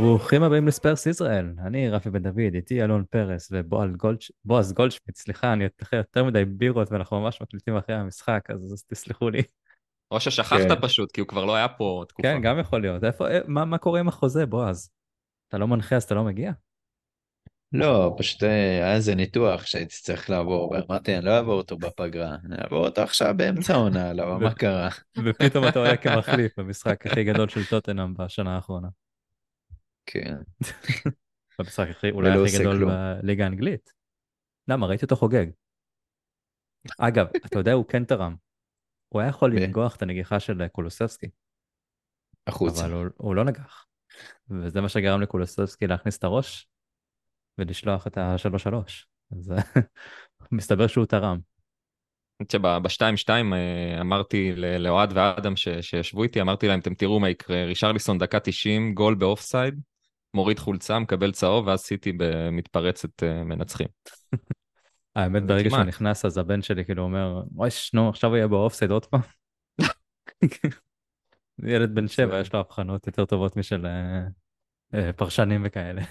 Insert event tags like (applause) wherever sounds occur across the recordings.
ברוכים הבאים לספרס ישראל, אני רפי בן דוד, איתי אלון פרס ובועז גולדש... גולדשמיט, סליחה, אני אחרי יותר מדי בירות ואנחנו ממש מקליטים אחרי המשחק, אז, אז תסלחו לי. או ששכחת כן. פשוט, כי הוא כבר לא היה פה תקופה. כן, גם יכול להיות. איפה, אה, מה, מה קורה עם החוזה, בועז? אתה לא מנחה אז אתה לא מגיע? לא, פשוט אה, היה איזה ניתוח שהייתי צריך לעבור, ואמרתי, אני לא אעבור אותו בפגרה, אני אעבור אותו עכשיו באמצע העונה, לא, מה קרה? ופתאום אתה עולה כמחליף במשחק הכי גדול של טוטנאם בשנה האחרונה. כן. במשחק הכי, אולי הכי גדול בליגה האנגלית. למה? ראיתי אותו חוגג. אגב, אתה יודע, הוא כן תרם. הוא היה יכול לנגוח את הנגיחה של קולוסבסקי. החוצה. אבל הוא, הוא לא נגח. וזה מה שגרם לקולוסבסקי להכניס את הראש ולשלוח את השלוש שלוש. אז (laughs) מסתבר שהוא תרם. שבשתיים שתיים אה, אמרתי לאוהד ואדם שישבו איתי, אמרתי להם, אתם תראו מה יקרה, רישרליסון דקה 90, גול באוף סייד, מוריד חולצה, מקבל צהוב, ואז סיטי במתפרצת אה, מנצחים. האמת, ברגע שהוא נכנס, אז הבן שלי כאילו אומר, וואי, שנו, עכשיו הוא יהיה באוף סייד עוד פעם. (laughs) ילד בן שבע, יש לו הבחנות יותר טובות משל אה, פרשנים וכאלה.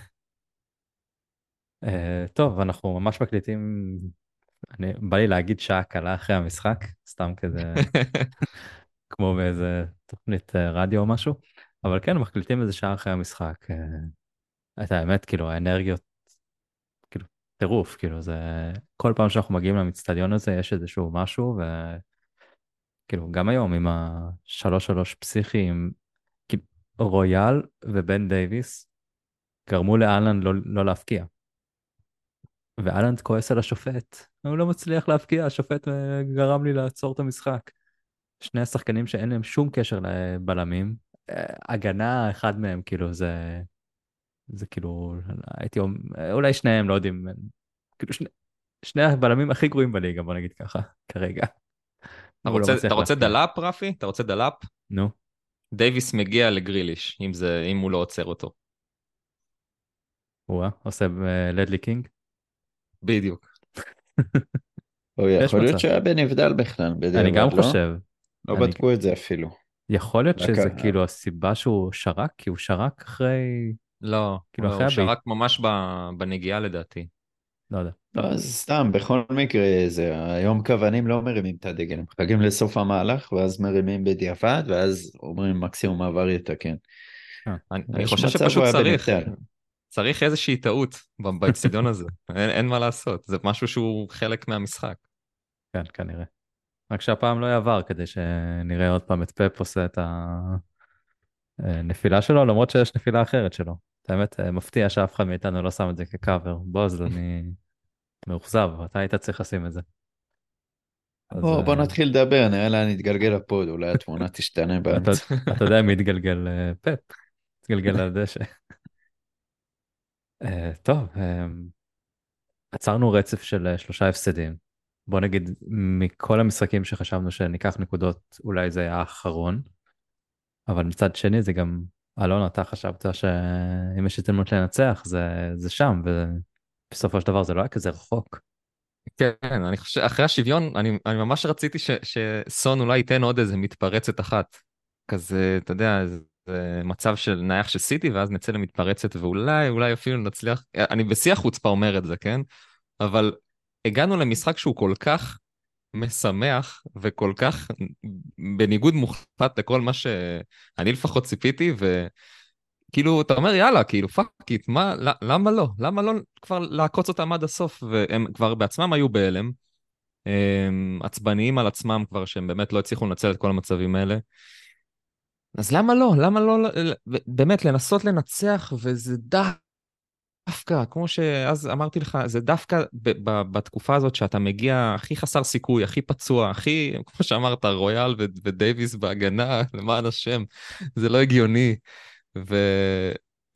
טוב, אנחנו ממש מקליטים אני, בא לי להגיד שעה קלה אחרי המשחק, סתם כזה, (laughs) כמו באיזה תוכנית אה, רדיו או משהו, אבל כן, מקליטים איזה שעה אחרי המשחק. אה, את האמת, כאילו, האנרגיות, כאילו, טירוף, כאילו, זה... כל פעם שאנחנו מגיעים למצטדיון הזה, יש איזשהו משהו, וכאילו, גם היום עם השלוש שלוש פסיכיים, כאילו, רויאל ובן דייוויס גרמו להאלנד לא, לא להפקיע. והאלנד כועס על השופט, הוא לא מצליח להבקיע, השופט אה, גרם לי לעצור את המשחק. שני השחקנים שאין להם שום קשר לבלמים, הגנה אחד מהם, כאילו זה, זה כאילו, הייתי אומר, אולי שניהם, לא יודעים, כאילו שני, שני הבלמים הכי גרועים בליגה, בוא נגיד ככה, כרגע. אתה רוצה, לא אתה רוצה דלאפ, רפי? אתה רוצה דלאפ? נו. דייוויס מגיע לגריליש, אם, זה, אם הוא לא עוצר אותו. הוא עושה לדלי אה, קינג? בדיוק. (laughs) או יכול להיות שהיה בנבדל בכלל, אני גם לא? חושב. לא בדקו את זה אפילו. יכול להיות שזה כאילו הסיבה שהוא שרק, כי הוא שרק אחרי... לא, כאילו אחרי הוא שרק ממש בנגיעה לדעתי. לא יודע. לא, אז סתם, בכל מקרה, זה היום קוונים לא מרימים את הדגל, הם מחכים לסוף המהלך, ואז מרימים בדיעבד, ואז אומרים מקסימום מעבר יתקן. אה, אני חושב שפשוט צריך, צריך איזושהי טעות באצטדיון הזה, אין, אין מה לעשות, זה משהו שהוא חלק מהמשחק. כן, כנראה. רק שהפעם לא היה בר כדי שנראה עוד פעם את פפ עושה את הנפילה שלו, למרות שיש נפילה אחרת שלו. את האמת, מפתיע שאף אחד מאיתנו לא שם את זה כקאבר. בוז, אני מאוכזב, אתה היית צריך לשים את זה. בוא, בוא נתחיל לדבר, נראה לאן יתגלגל הפוד, אולי התמונה (laughs) תשתנה באמצע. אתה יודע מי יתגלגל אה, פפ, יתגלגל לדשא. Uh, טוב, עצרנו רצף של שלושה הפסדים. בוא נגיד, מכל המשחקים שחשבנו שניקח נקודות, אולי זה היה האחרון, אבל מצד שני זה גם, אלון, אתה חשבת שאם יש התאמנות לנצח, זה, זה שם, ובסופו של דבר זה לא היה כזה רחוק. כן, אני חושב, אחרי השוויון, אני, אני ממש רציתי ש, שסון אולי ייתן עוד איזה מתפרצת אחת. כזה, אתה יודע, זה מצב של נייח של סיטי, ואז נצא למתפרצת, ואולי, אולי אפילו נצליח, אני בשיא החוצפה אומר את זה, כן? אבל הגענו למשחק שהוא כל כך משמח, וכל כך בניגוד מוחלט לכל מה שאני לפחות ציפיתי, וכאילו, אתה אומר, יאללה, כאילו, fuck it, מה, למה לא? למה לא כבר לעקוץ אותם עד הסוף? והם כבר בעצמם היו בהלם, עצבניים על עצמם כבר, שהם באמת לא הצליחו לנצל את כל המצבים האלה. אז למה לא? למה לא, באמת, לנסות לנצח, וזה דווקא, כמו שאז אמרתי לך, זה דווקא בתקופה הזאת שאתה מגיע הכי חסר סיכוי, הכי פצוע, הכי, כמו שאמרת, רויאל ודייוויס בהגנה, למען השם, זה לא הגיוני.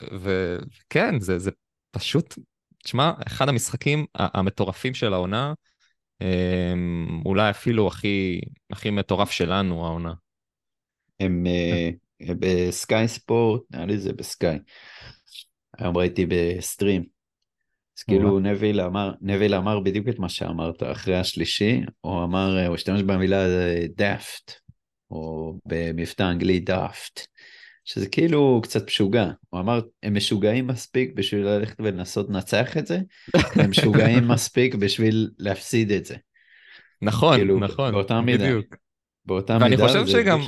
וכן, זה, זה פשוט, תשמע, אחד המשחקים המטורפים של העונה, אמ, אולי אפילו הכי, הכי מטורף שלנו העונה. הם אה, בסקאי ספורט, נראה לי זה בסקאי. היום ראיתי בסטרים. אז כאילו נביל אמר, נביל אמר בדיוק את מה שאמרת אחרי השלישי, הוא אמר, הוא השתמש במילה דאפט, או במבטא אנגלי דאפט. שזה כאילו קצת משוגע. הוא אמר, הם משוגעים מספיק בשביל ללכת ולנסות לנצח את זה, והם משוגעים (laughs) מספיק בשביל להפסיד את זה. נכון, כאילו, נכון, באותה מידה. בדיוק. באותה ואני מידה חושב זה שגם.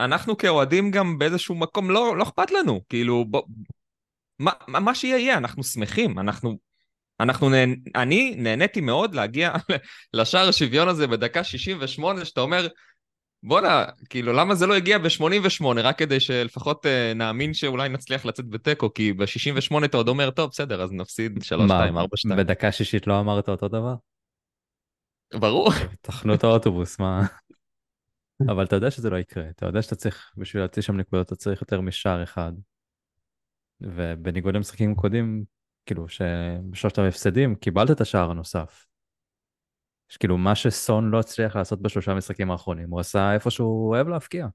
אנחנו כאוהדים גם באיזשהו מקום לא, לא אכפת לנו, כאילו, בוא, מה, מה שיהיה יהיה, אנחנו שמחים, אנחנו, אנחנו נהנ... אני נהניתי מאוד להגיע (laughs) לשער השוויון הזה בדקה 68, שאתה אומר, בואנה, כאילו, למה זה לא הגיע ב-88, רק כדי שלפחות uh, נאמין שאולי נצליח לצאת בתיקו, כי ב-68 אתה עוד אומר, טוב, בסדר, אז נפסיד 3-2, 4-2. מה, בדקה שישית לא אמרת אותו דבר? ברור. תחנו את האוטובוס, מה? אבל אתה יודע שזה לא יקרה, אתה יודע שאתה צריך, בשביל להוציא שם נקודות, אתה צריך יותר משער אחד. ובניגוד למשחקים קודמים, כאילו שבשלושת ההפסדים קיבלת את השער הנוסף. כאילו מה שסון לא הצליח לעשות בשלושה המשחקים האחרונים, הוא עשה איפה שהוא אוהב להפקיע.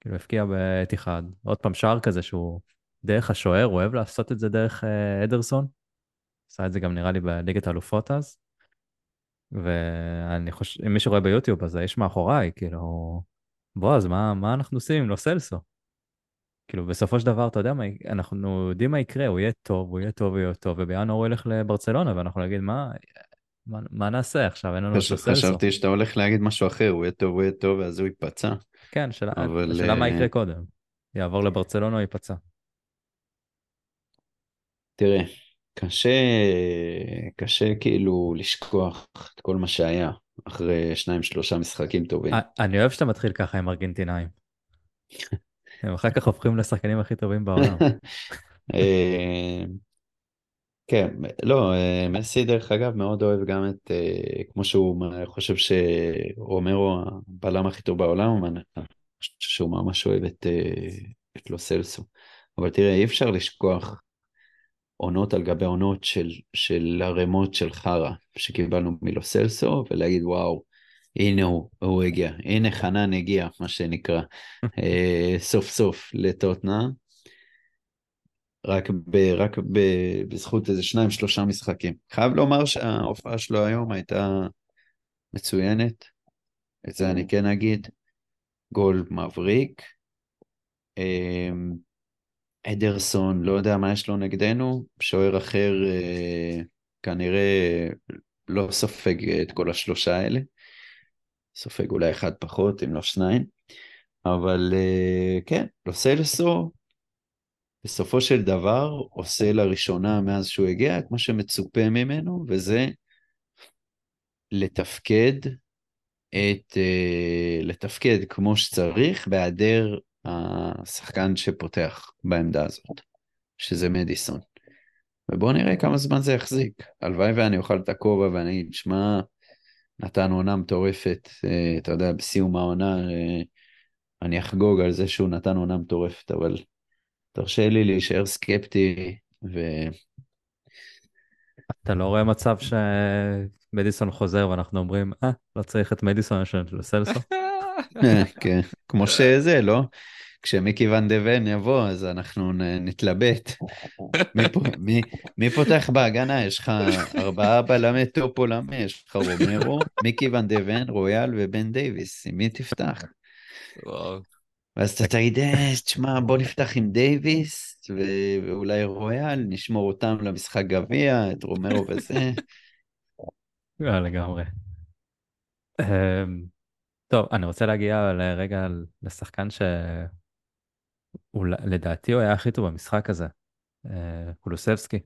כאילו הפקיע בעת אחד, עוד פעם שער כזה שהוא דרך השוער, הוא אוהב לעשות את זה דרך אה, אדרסון. עשה את זה גם נראה לי בליגת האלופות אז. ואני חושב, אם מישהו רואה ביוטיוב אז האיש מאחוריי, כאילו, בוא אז מה, מה אנחנו עושים עם לא סלסו? כאילו בסופו של דבר אתה יודע מה, אנחנו יודעים מה יקרה, הוא יהיה טוב, הוא יהיה טוב, הוא יהיה טוב, ובינואר הוא ילך לברצלונה ואנחנו נגיד מה, מה, מה נעשה עכשיו, אין לנו לוסלסו. חשבתי שאתה הולך להגיד משהו אחר, הוא יהיה טוב, הוא יהיה טוב, ואז הוא ייפצע. כן, שאלה, אבל, השאלה מה אה, יקרה קודם, יעבור לברצלונה או ייפצע. תראה, קשה, קשה כאילו לשכוח את כל מה שהיה אחרי שניים שלושה משחקים טובים. א- אני אוהב שאתה מתחיל ככה עם ארגנטינאים. (laughs) הם אחר כך הופכים לשחקנים הכי טובים בעולם. (laughs) אה, כן, לא, אה, מסי דרך אגב מאוד אוהב גם את, אה, כמו שהוא חושב שרומרו הבלם הכי טוב בעולם, שהוא ממש אוהב את, את לו סלסו. אבל תראה, אי אפשר לשכוח עונות על גבי עונות של, של ערימות של חרא שקיבלנו מלו סלסו, ולהגיד וואו, הנה הוא, הוא הגיע, הנה חנן הגיע, מה שנקרא, אה, סוף סוף לטוטנאם. רק, ב, רק ב, בזכות איזה שניים שלושה משחקים. חייב לומר שההופעה שלו היום הייתה מצוינת, את זה אני כן אגיד. גול מבריק. אמ, אדרסון, לא יודע מה יש לו נגדנו, שוער אחר אה, כנראה לא סופג את כל השלושה האלה. סופג אולי אחד פחות, אם לא שניים. אבל אה, כן, לוסלסו בסופו של דבר עושה לראשונה מאז שהוא הגיע את מה שמצופה ממנו, וזה לתפקד את, uh, לתפקד כמו שצריך בהיעדר השחקן שפותח בעמדה הזאת, שזה מדיסון. ובואו נראה כמה זמן זה יחזיק. הלוואי ואני אוכל את הכובע ואני אגיד, שמע, נתן עונה מטורפת, uh, אתה יודע, בסיום העונה uh, אני אחגוג על זה שהוא נתן עונה מטורפת, אבל תרשה לי להישאר סקפטי, ו... אתה לא רואה מצב שמדיסון חוזר ואנחנו אומרים, אה, לא צריך את מדיסון, יש לנו את לוסלסו? (laughs) כן, כמו שזה, לא? כשמיקי ואן דה ון יבוא, אז אנחנו נתלבט. מי, מי, מי פותח בהגנה? יש לך ארבעה בלמי top עולמי, יש לך רומרו, מיקי ואן דה ון, רויאל ובן דייוויס, עם מי תפתח? וואו. ואז אתה תגיד, "אה, תשמע, בוא נפתח עם דייוויס, ו- ואולי רויאל, נשמור אותם למשחק גביע, את רומרו וזה. לא, לגמרי. אמ, טוב, אני רוצה להגיע לרגע לשחקן שלדעתי הוא היה הכי טוב במשחק הזה, אה, קולוסבסקי,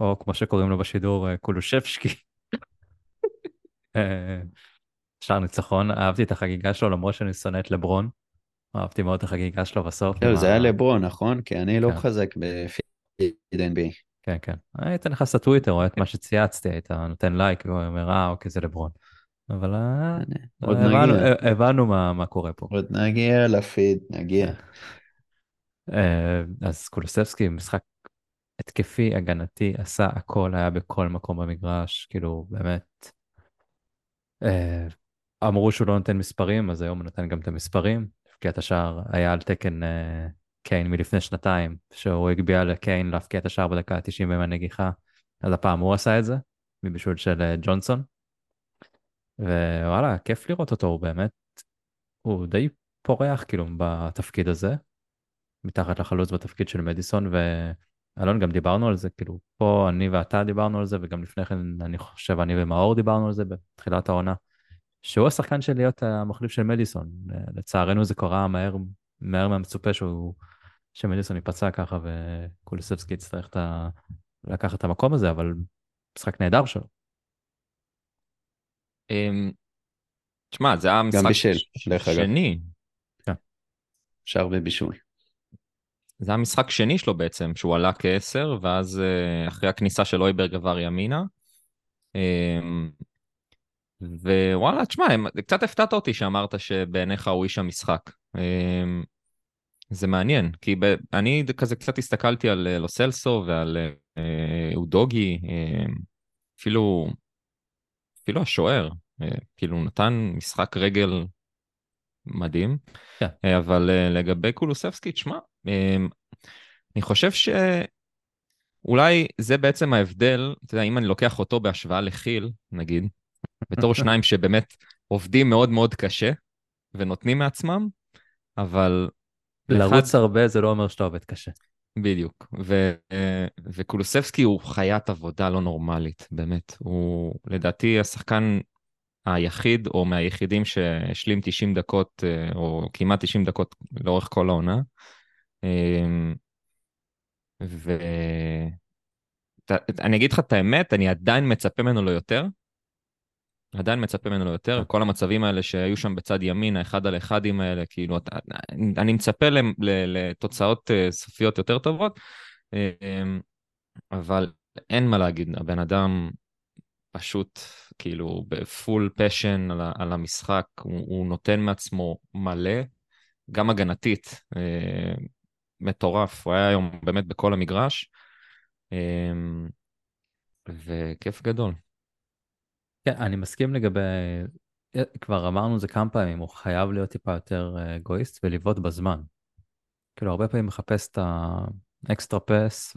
או כמו שקוראים לו בשידור, אה, קולושבשקי. (laughs) אה, שער ניצחון, אהבתי את החגיגה שלו למרות שאני שונא את לברון. אהבתי מאוד את החגיגה שלו בסוף. זהו, זה היה לברון, נכון? כי אני לא כן. חזק בפיד NBA. כן, כן. היית נכנס לטוויטר, רואה את מה שצייצתי, היית נותן לייק ואומר, אה, אוקיי, זה לברון. אבל אה, הבנו- מה מה קורה פה. עוד נגיע לפיד, נגיע. אה, אז קולוסבסקי, משחק התקפי, הגנתי, עשה הכל, היה בכל מקום במגרש, כאילו, באמת. אה, אמרו שהוא לא נותן מספרים, אז היום הוא נתן גם את המספרים. הבקיע את השער, היה על תקן אה, קיין מלפני שנתיים, שהוא הגביה לקיין להבקיע את השער בדקה ה-90 עם הנגיחה, אז הפעם הוא עשה את זה, מבישול של ג'ונסון. ווואלה, כיף לראות אותו, הוא באמת, הוא די פורח כאילו בתפקיד הזה, מתחת לחלוץ בתפקיד של מדיסון, ואלון גם דיברנו על זה, כאילו פה אני ואתה דיברנו על זה, וגם לפני כן אני חושב אני ומאור דיברנו על זה בתחילת העונה, שהוא השחקן של להיות המחליף של מדיסון. לצערנו זה קרה מהר, מהר מהמצופה שהוא, שמדיסון ייפצע ככה וקולוסבסקי יצטרך את ה... לקחת את המקום הזה, אבל משחק נהדר שלו. אמ, תשמע, זה היה משחק שני. כן. שער בבישול. זה היה משחק שני שלו בעצם, שהוא עלה כעשר, ואז אה, אחרי הכניסה של אויברג עבר ימינה. אמ, ווואלה, תשמע, קצת הפתעת אותי שאמרת שבעיניך הוא איש המשחק. אמ, זה מעניין, כי ב, אני כזה קצת הסתכלתי על אה, לוסלסו ועל אה, אודוגי, אמ, אפילו, אפילו השוער, כאילו נתן משחק רגל מדהים, yeah. כן. אבל לגבי קולוסבסקי, תשמע, אני חושב שאולי זה בעצם ההבדל, אתה יודע, אם אני לוקח אותו בהשוואה לכיל, נגיד, בתור (laughs) שניים שבאמת עובדים מאוד מאוד קשה ונותנים מעצמם, אבל... לרוץ אחד... הרבה זה לא אומר שאתה עובד קשה. בדיוק, ו, וקולוסבסקי הוא חיית עבודה לא נורמלית, באמת. הוא לדעתי השחקן היחיד או מהיחידים שהשלים 90 דקות או כמעט 90 דקות לאורך כל העונה. ואני אגיד לך את האמת, אני עדיין מצפה ממנו ליותר, עדיין מצפה ממנו יותר, כן. כל המצבים האלה שהיו שם בצד ימין, האחד על האחדים האלה, כאילו, אני מצפה לתוצאות אה, סופיות יותר טובות, אמ, אבל אין מה להגיד, הבן אדם פשוט, כאילו, בפול פשן על, על המשחק, הוא, הוא נותן מעצמו מלא, גם הגנתית, אה, מטורף, הוא היה היום באמת בכל המגרש, אמ, וכיף גדול. כן, אני מסכים לגבי, כבר אמרנו את זה כמה פעמים, הוא חייב להיות טיפה יותר אה, אגואיסט ולבעוט בזמן. כאילו, הרבה פעמים מחפש את האקסטרה פס,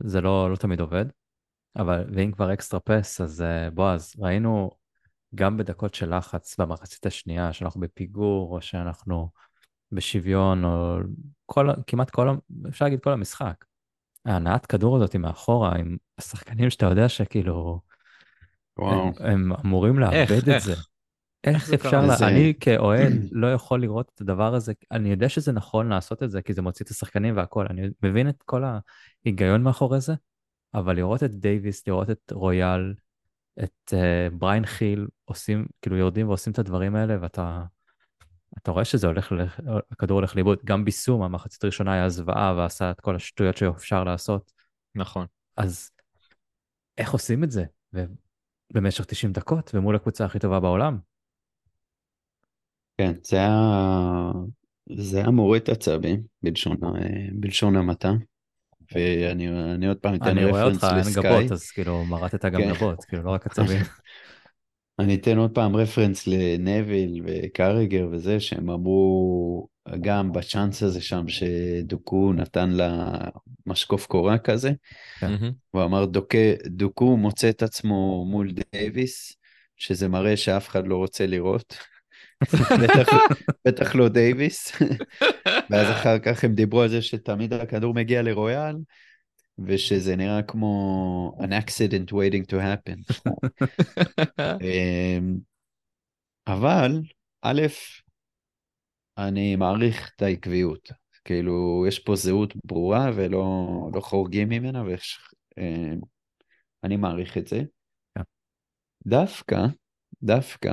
וזה לא, לא תמיד עובד. אבל, ואם כבר אקסטרה פס, אז אה, בועז, ראינו גם בדקות של לחץ במחצית השנייה, שאנחנו בפיגור, או שאנחנו בשוויון, או כל, כמעט כל, אפשר להגיד כל המשחק. ההנעת כדור הזאת מאחורה, עם השחקנים שאתה יודע שכאילו, וואו. הם, הם אמורים לאבד איך, את איך? זה. איך אפשר, לה... זה... אני כאוהד לא יכול לראות את הדבר הזה, אני יודע שזה נכון לעשות את זה, כי זה מוציא את השחקנים והכל, אני מבין את כל ההיגיון מאחורי זה, אבל לראות את דייוויס, לראות את רויאל, את uh, בריין חיל, עושים, כאילו יורדים ועושים את הדברים האלה, ואתה אתה רואה שזה הולך, הכדור הולך לאיבוד. גם ביסום, המחצית הראשונה היה זוועה ועשה את כל השטויות שאפשר לעשות. נכון. אז איך עושים את זה? במשך 90 דקות ומול הקבוצה הכי טובה בעולם. כן, זה היה, זה היה מוריד עצבים בלשון, בלשון המעטה. ואני עוד פעם אתן רפרנס לסקאי. אני רואה אותך, אין גבות, אז כאילו מרטת גם כן. גבות, כאילו לא רק עצבים. (laughs) אני אתן עוד פעם reference לנוויל וקרגר וזה, שהם אמרו, גם ב chance הזה שם שדוקו נתן לה משקוף קורה כזה, כן. הוא אמר דוקו מוצא את עצמו מול דייוויס, שזה מראה שאף אחד לא רוצה לראות. (laughs) בטח, בטח לא דייוויס. ואז אחר כך הם דיברו על זה שתמיד הכדור מגיע לרויאל, ושזה נראה כמו an accident waiting to happen. (laughs) אמ, אבל, א', אני מעריך את העקביות. כאילו, יש פה זהות ברורה ולא לא חורגים ממנה, ואני אמ, מעריך את זה. כן. דווקא, דווקא,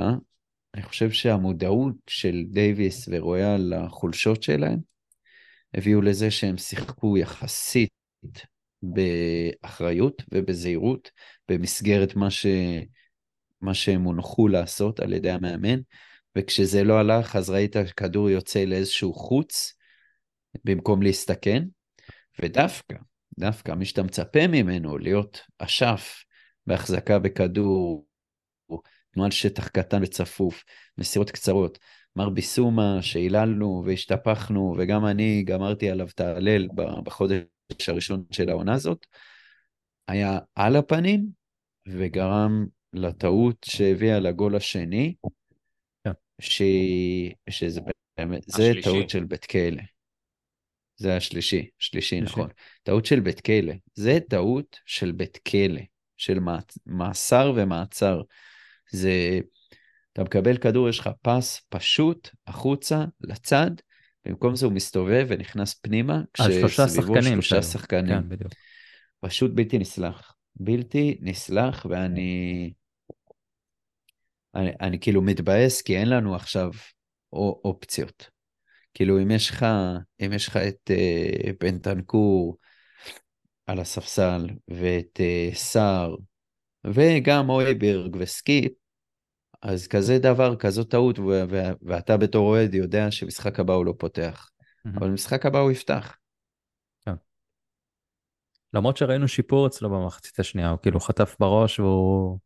אני חושב שהמודעות של דייוויס ורויאל לחולשות שלהם, הביאו לזה שהם שיחקו יחסית באחריות ובזהירות במסגרת מה, ש... מה שהם הונחו לעשות על ידי המאמן, וכשזה לא הלך אז ראית כדור יוצא לאיזשהו חוץ במקום להסתכן, ודווקא, דווקא מי שאתה מצפה ממנו להיות אשף בהחזקה בכדור, תנועה שטח קטן וצפוף, מסירות קצרות, מר ביסומה שהיללנו והשתפכנו, וגם אני גמרתי עליו את ההלל בחודש הראשון של העונה הזאת, היה על הפנים וגרם לטעות שהביאה לגול השני, כן. ש... שזה באמת, זה טעות של בית כלא. זה השלישי, שלישי. נכון. טעות של בית כלא. זה טעות של בית כלא, של מאסר ומעצר. זה, אתה מקבל כדור, יש לך פס פשוט החוצה, לצד, במקום זה הוא מסתובב ונכנס פנימה, על שלושה שחקנים. שלושה. שחקנים. כן, בדיוק. פשוט בלתי נסלח. בלתי נסלח, ואני... אני, אני כאילו מתבאס, כי אין לנו עכשיו או, אופציות. כאילו, אם יש לך, אם יש לך את uh, בנטנקור על הספסל, ואת uh, סער, וגם אויברג וסקיפ, אז כזה דבר, כזו טעות, ו- ו- ואתה בתור אוהד יודע שמשחק הבא הוא לא פותח. מהמם. אבל משחק הבא הוא יפתח. למרות שראינו שיפור אצלו במחצית השנייה, הוא כאילו חטף בראש והוא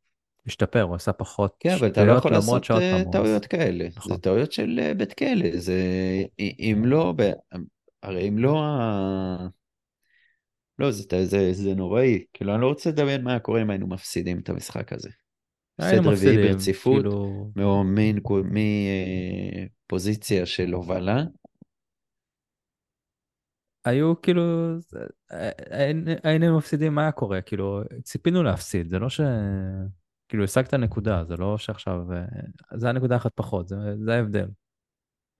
השתפר, הוא עשה פחות כן, אבל אתה לא יכול לעשות אה, טעויות כאלה. נכון. זה טעויות של אה, בית כלא. זה... אם לא... ב- הרי אם לא ה... לא, זה, זה, זה נוראי. כאילו, אני לא רוצה לדמיין מה היה קורה אם היינו מפסידים את המשחק הזה. הפסד רביעי מפסידים, ברציפות, כאילו, מפוזיציה של הובלה. היו כאילו, היינו- היינו מפסידים, מה היה קורה? כאילו, ציפינו להפסיד, זה לא ש... כאילו, השגת נקודה, זה לא שעכשיו... אה, זה היה נקודה אחת פחות, זה זה ההבדל.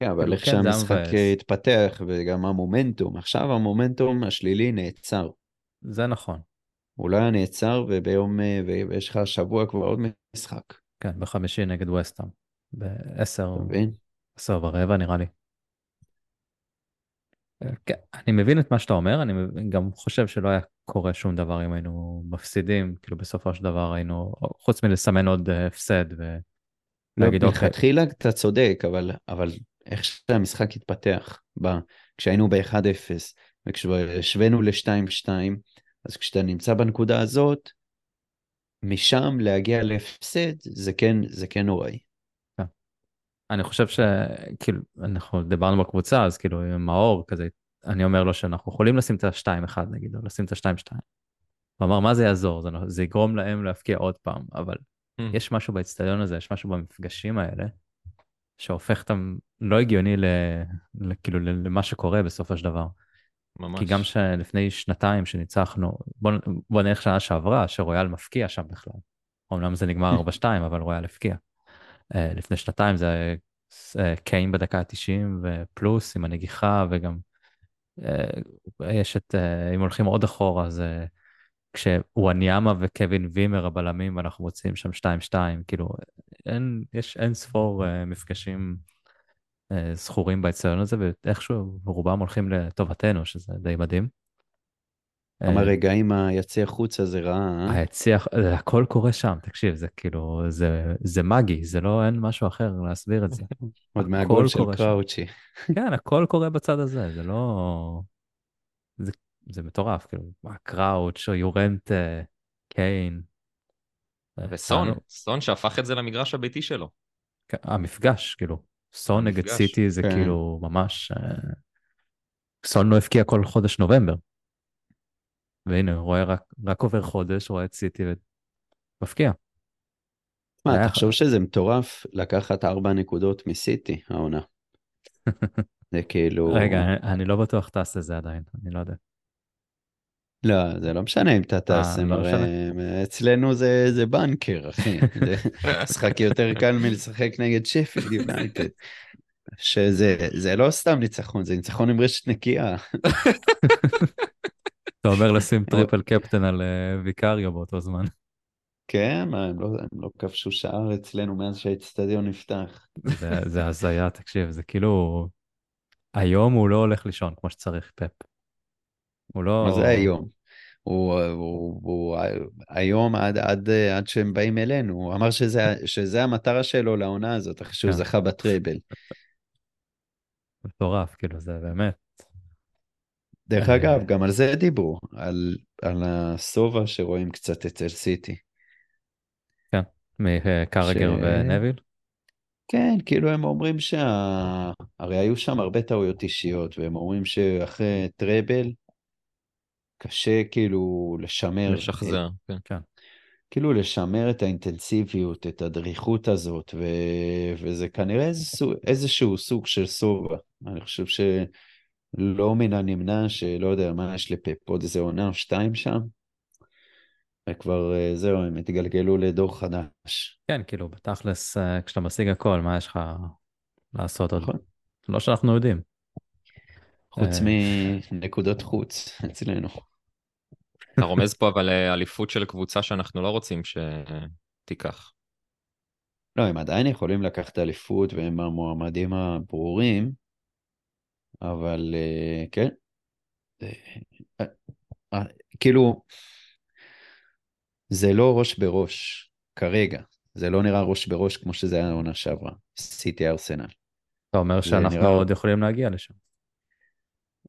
כן, אבל כאילו, איך כן, שהמשחק. אה, התפתח, וגם המומנטום, עכשיו המומנטום השלילי נעצר. זה נכון. הוא לא היה נעצר, וביום... אה, ויש לך השבוע כבר עוד משחק. כן, בחמישי נגד וסטהאם. בעשר? עשר ורבע נראה לי. אה, כן, אני מבין את מה שאתה אומר, אני גם חושב שלא היה קורה שום דבר אם היינו מפסידים, כאילו בסופו של דבר היינו, חוץ מלסמן עוד אה, הפסד לא, ולהגיד אוקיי, מלכתחילה אתה צודק, אבל, אבל איך שהמשחק התפתח, ב, כשהיינו ב-1-0, וכשהשווינו ל-2-2, אז כשאתה נמצא בנקודה הזאת, משם להגיע להפסד, זה כן, זה כן נוראי. אני חושב שכאילו אנחנו דיברנו בקבוצה אז כאילו עם מאור כזה אני אומר לו שאנחנו יכולים לשים את ה-2-1 נגיד או לשים את ה-2-2. הוא אמר מה זה יעזור זה, זה יגרום להם להפקיע עוד פעם אבל Mm. יש משהו באצטדיון הזה יש משהו במפגשים האלה שהופך אותם לא הגיוני ל, ל, כאילו ל- למה שקורה בסופו של דבר. ממש. כי גם שלפני שנתיים שניצחנו בוא, בוא נלך שנה שעברה שרויאל מפקיע שם בכלל. אמנם זה נגמר (laughs) 4-2 אבל רויאל הפקיע. אה, לפני שנתיים זה אה, קיין בדקה ה-90 ופלוס עם הנגיחה וגם אה, יש את, אה, אם הולכים עוד אחורה זה כשוואניאמה וקווין וימר הבלמים ואנחנו מוצאים שם 2-2 כאילו אין, יש אין ספור מפגשים זכורים באצטדיון הזה ואיכשהו רובם הולכים לטובתנו שזה די מדהים. כמה אה, רגעים היציע חוצה זה רע, אה? היציע, הכל קורה שם, תקשיב, זה כאילו, זה, זה מגי, זה לא, אין משהו אחר להסביר את זה. (laughs) עוד מהגול של. קראוצ'י. (laughs) כן, הכל קורה בצד הזה, זה לא... זה, זה מטורף, כאילו, מה, קראוץ', או יורנטה, קיין. וסון, טענו- סון שהפך את זה למגרש הביתי שלו. כן, המפגש, כאילו, סון נגד. סיטי זה כן. כאילו ממש... אה, סון לא הבקיע כל חודש נובמבר. והנה, רואה רק, רק עובר חודש, רואה את סיטי ומפקיע. מה, היה- תחשוב שזה מטורף לקחת ארבע נקודות מסיטי, העונה. (laughs) זה כאילו... רגע, אני, אני לא בטוח טס לזה עדיין, אני לא יודע. לא, זה לא משנה אם אתה טס, אה, לא. אצלנו זה, זה banker, אחי. זה (laughs) משחק יותר קל מלשחק נגד שפילד יונייטד. שזה זה לא סתם ניצחון, זה ניצחון עם רשת נקייה. (laughs) אתה אומר לשים triple captain על אה, ויקריו באותו זמן. כן, הם לא, הם לא כבשו שער אצלנו מאז שהאצטדיון נפתח. זה הזיה, תקשיב, זה כאילו... היום הוא לא הולך לישון כמו שצריך, פפ. הוא לא... מה זה היום? הוא, הוא, הוא היום עד, עד, עד שהם באים אלינו, הוא אמר שזה, שזה המטרה שלו לעונה הזאת, אחרי שהוא כן. זכה בטראבל. מטורף, כאילו, זה באמת... דרך אה. אגב, גם על זה דיברו, על, על השובע שרואים קצת אצל סיטי. מקרגר ש- ונביל. כן, כאילו הם אומרים שה... הרי היו שם הרבה טעויות אישיות, והם אומרים שאחרי טראבל, קשה כאילו לשמר, לשחזר, כן. כאילו לשמר את האינטנסיביות, את הדריכות הזאת, ו... וזה כנראה איזה סוג, איזשהו סוג של סובה. אני חושב ש... לא מן הנמנע שלא יודע מה יש לפפ, עוד איזה עונה או שתיים שם, וכבר אה, זהו, הם התגלגלו לדור חדש. כן, כאילו, בתכלס, אה, כשאתה משיג הכל, מה יש לך לעשות עוד? נכון. לא שאנחנו יודעים. חוץ אה. מנקודות חוץ אצלנו. אתה רומז פה אבל אה, אליפות של קבוצה שאנחנו לא רוצים שתיקח. לא, הם עדיין יכולים לקחת אליפות והם המועמדים הברורים, אבל אה, כן, אה, כאילו, זה לא ראש בראש כרגע, זה לא נראה ראש בראש כמו שזה היה העונה שעברה, סיטי ארסנל. אתה אומר שאנחנו נראה- עוד יכולים להגיע לשם.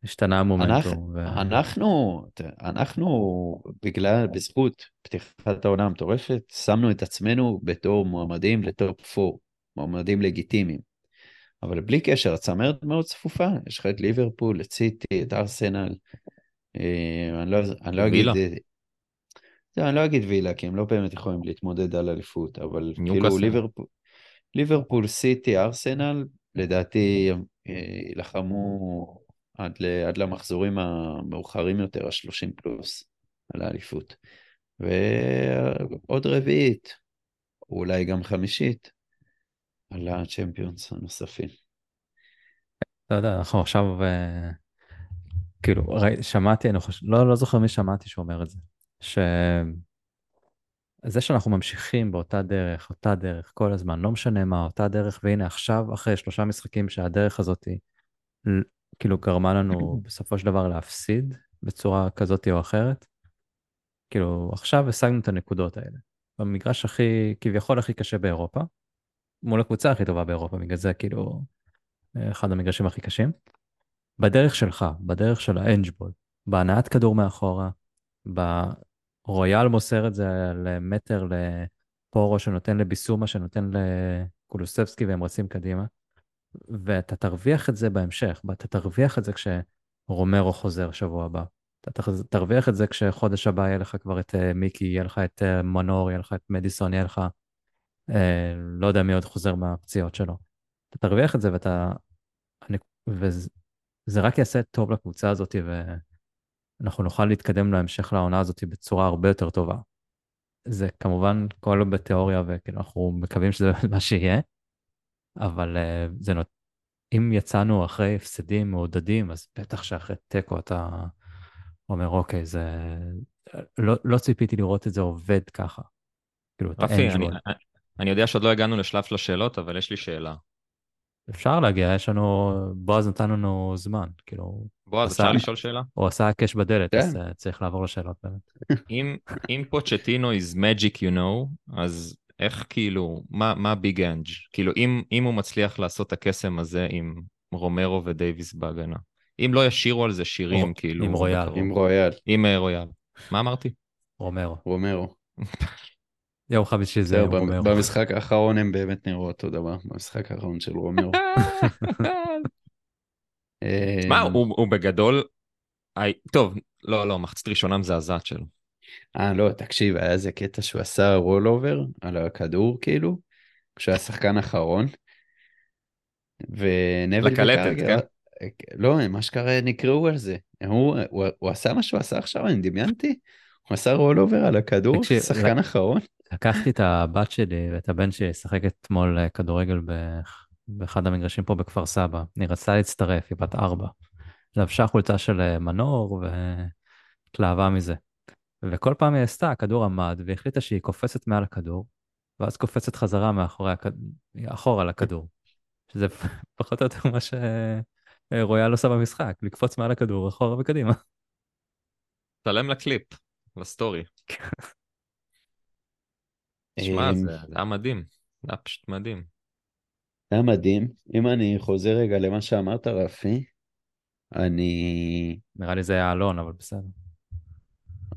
השתנה המומנטום. ו- אנחנו, אנחנו, בגלל, בזכות פתיחת העונה המטורפת, שמנו את עצמנו בתור מועמדים לטופ 4, מועמדים לגיטימיים. אבל בלי קשר, הצמרת מאוד צפופה, יש לך את ליברפול, את סיטי, את ארסנל. אה, אני לא, אני לא אגיד... וילה. אה, לא, אני לא אגיד וילה, כי הם לא באמת יכולים להתמודד על אליפות, אבל כאילו ניוקאסל. ליברפול, ליברפול, סיטי, ארסנל, לדעתי אה, יילחמו עד, ל, עד למחזורים המאוחרים יותר, ה-30 פלוס, על האליפות. ועוד רביעית, או אולי גם חמישית, על הצ'מפיונס הנוספים. אתה יודע, אנחנו עכשיו, אה, כאילו, ראי, שמעתי, אני חושב, לא, לא זוכר מי שמעתי שאומר את זה, שזה שאנחנו ממשיכים באותה דרך, אותה דרך, כל הזמן, לא משנה מה, אותה דרך, והנה עכשיו, אחרי שלושה משחקים שהדרך הזאת, כאילו, גרמה לנו (clears throat) בסופו של דבר להפסיד בצורה כזאת או אחרת, כאילו, עכשיו השגנו את הנקודות האלה. במגרש הכי, כביכול הכי קשה באירופה, מול הקבוצה הכי טובה באירופה, בגלל זה כאילו אחד המגרשים הכי קשים. בדרך שלך, בדרך של האנג'בול, בהנעת כדור מאחורה, ברויאל מוסר את זה למטר לפורו שנותן לביסומה, שנותן לקולוסבסקי והם רצים קדימה, ואתה תרוויח את זה בהמשך, אתה תרוויח את זה כשרומרו חוזר שבוע הבא. אתה תרוויח את זה כשחודש הבא יהיה לך כבר את אה, מיקי, יהיה לך את אה, מנור, יהיה לך את מדיסון, יהיה לך, אה, לא יודע מי עוד חוזר מהפציעות שלו. אתה תרוויח את זה ואתה, אני, וזה זה רק יעשה טוב לקבוצה הזאת ואנחנו נוכל להתקדם להמשך לעונה הזאת בצורה הרבה יותר טובה. זה כמובן כל בתיאוריה וכאילו אנחנו מקווים שזה (laughs) מה שיהיה, אבל אה, זה נות... אם יצאנו אחרי הפסדים מעודדים, אז בטח שאחרי תיקו אתה אומר, אוקיי, זה... לא, לא ציפיתי לראות את זה עובד ככה. כאילו, רפי, אני, האנג'וול. אני יודע שעוד לא הגענו לשלב של השאלות, אבל יש לי שאלה. אפשר להגיע, יש לנו... בועז נתן לנו זמן, כאילו, בועז, עשה- אפשר לשאול שאלה? הוא עשה הקש בדלת, כן. אז אה, צריך לעבור לשאלות באמת. אם, אם פוצ'טינו is magic you know, אז איך כאילו, מה, מה ביג אנג'? כאילו, אם, אם הוא מצליח לעשות את הקסם הזה עם רומרו ודייוויס בהגנה. אם לא ישירו על זה שירים, או, כאילו... עם רויאל. עם רויאל, עם אה, רויאל. מה אמרתי? רומרו. רומרו. (laughs) יום חמישי זה במ- רומרו. במשחק האחרון הם באמת נראו אותו דבר, במשחק האחרון של רומרו. מה, (laughs) אה, הוא, בגדול... טוב, לא, לא, מחצית ראשונה מזעזעת שלו. אה, לא, תקשיב, היה איזה קטע שהוא עשה roll over על הכדור, כאילו, כשהוא היה שחקן אחרון. ונוויל לקלטת, וקרגר... לא, הם אשכרה נקראו על זה. הוא, הוא, הוא עשה מה שהוא עשה עכשיו, אני דמיינתי? הוא עשה roll over על הכדור, תקשיב, שחקן אחרון. לקחתי את הבת שלי ואת הבן שלי לשחק אתמול אה, כדורגל ב- באחד המגרשים פה בכפר סבא. היא רצתה להצטרף, היא בת ארבע. לבשה חולצה של אה, מנור והתלהבה מזה. וכל פעם היא עשתה, הכדור עמד, והחליטה שהיא קופצת מעל הכדור, ואז קופצת חזרה מאחורי הכדור, אחורה לכדור. שזה (laughs) פחות או יותר מה שרויאל עושה במשחק, לקפוץ מעל הכדור אחורה וקדימה. צלם לקליפ, לסטורי. (laughs) שמע, אמ, זה זה היה מדהים. זה היה פשוט מדהים. היה מדהים. אם אני חוזר רגע למה שאמרת, רפי, אני... נראה לי זה היה אלון, אבל בסדר.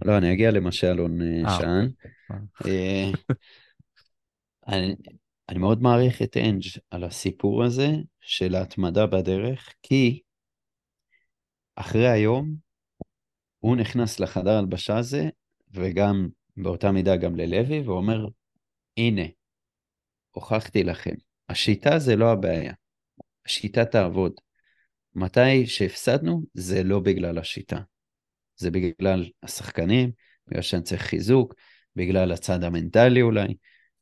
לא, אני אגיע למה שאלון שאל. אני, אני מאוד מעריך את אנג' על הסיפור הזה של ההתמדה בדרך, כי אחרי היום הוא נכנס לחדר הלבשה הזה, וגם באותה מידה גם ללוי, ואומר, הנה, הוכחתי לכם, השיטה זה לא הבעיה, השיטה תעבוד. מתי שהפסדנו, זה לא בגלל השיטה. זה בגלל השחקנים, בגלל שאני צריך חיזוק, בגלל הצד המנטלי אולי,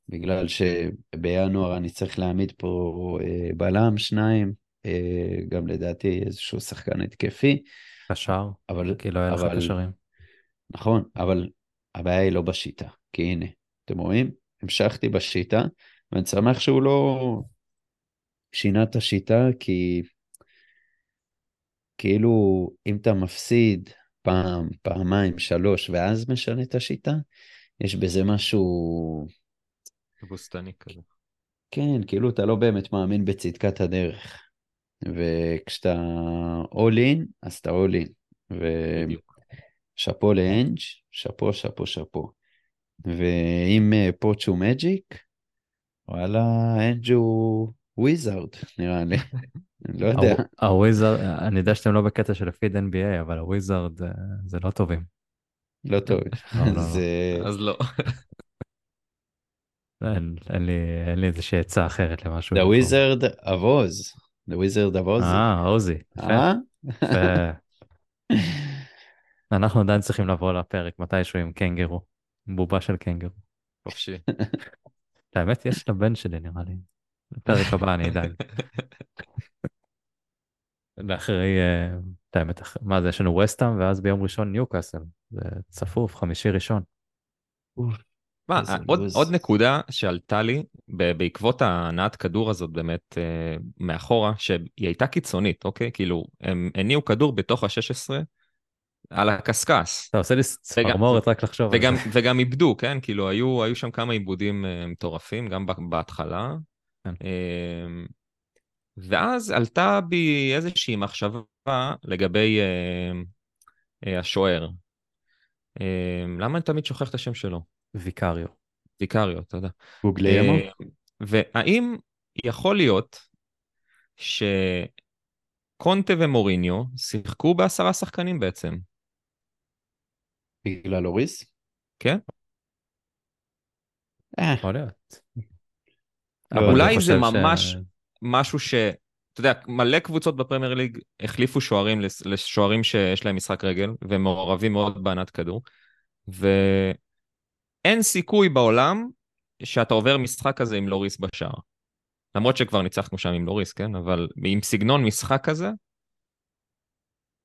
בגלל שבינואר אני צריך להעמיד פה אה, בלם, שניים, אה, גם לדעתי איזשהו שחקן התקפי. קשר, אבל, כי לא היה לך קשרים. נכון, אבל הבעיה היא לא בשיטה, כי הנה, אתם רואים? המשכתי בשיטה, ואני שמח שהוא לא שינה את השיטה, כי כאילו, אם אתה מפסיד פעם, פעמיים, שלוש, ואז משנה את השיטה, יש בזה משהו, תבוסתני כזה. כן, כאילו אתה לא באמת מאמין בצדקת הדרך. וכשאתה all in, אז אתה all in. ושאפו לאנג', שאפו, שאפו, שאפו. ואם אה, פוצ'ו מג'יק, וואלה, אנג' הוא wizard, נראה לי. (laughs) אני לא יודע. ה wizard, אני יודע שאתם לא בקטע של הפיד NBA, אבל ה Wizards אה, זה לא טובים. לא טוב. לא, לא, לא. (laughs) אז לא. (laughs) אין אין לי אין לי איזושהי עצה אחרת למשהו. The. Wizard of Oz. The Wizard of Oz. אה, עוזי. אה? יפה. (laughs) אנחנו עדיין צריכים לבוא לפרק מתישהו עם קנגרו. בובה של קנגרו. חופשי. האמת, יש לבן שלי נראה לי. בפרק הבא אני אדאג. לאחרי, אה, את האמת, מה זה, יש לנו וסטאם ואז ביום ראשון ניוקאסל. זה צפוף, חמישי ראשון. מה, עוד, נקודה שעלתה לי בעקבות ההנעת כדור הזאת באמת אה, מאחורה, שהיא הייתה קיצונית, אוקיי? כאילו, הם הניעו כדור בתוך ה-16 על הקשקש. אתה עושה לי צמרמורת רק לחשוב על וגם, זה. וגם איבדו, כן? כאילו, היו, היו שם כמה עיבודים אה, מטורפים, גם בהתחלה. כן. אה, ואז עלתה בי איזושהי מחשבה לגבי אה, אה, השוער. אה, למה אני תמיד שוכח את השם שלו? ויקריו. ויקריו, יודע. גוגליימו? והאם יכול להיות שקונטה ומוריניו שיחקו בעשרה שחקנים בעצם, בגלל אוריס? כן? אה, יכול להיות. לא, אבל אולי אני זה חושב ש- ממש- משהו ש... אתה יודע, מלא קבוצות בפרמייר ליג החליפו שוערים לשוערים שיש להם משחק רגל, והם מעורבים מאוד בהנעת כדור, ואין סיכוי בעולם שאתה עובר משחק כזה עם לוריס בשער. למרות שכבר ניצחנו שם עם לוריס, כן? אבל עם סגנון משחק כזה,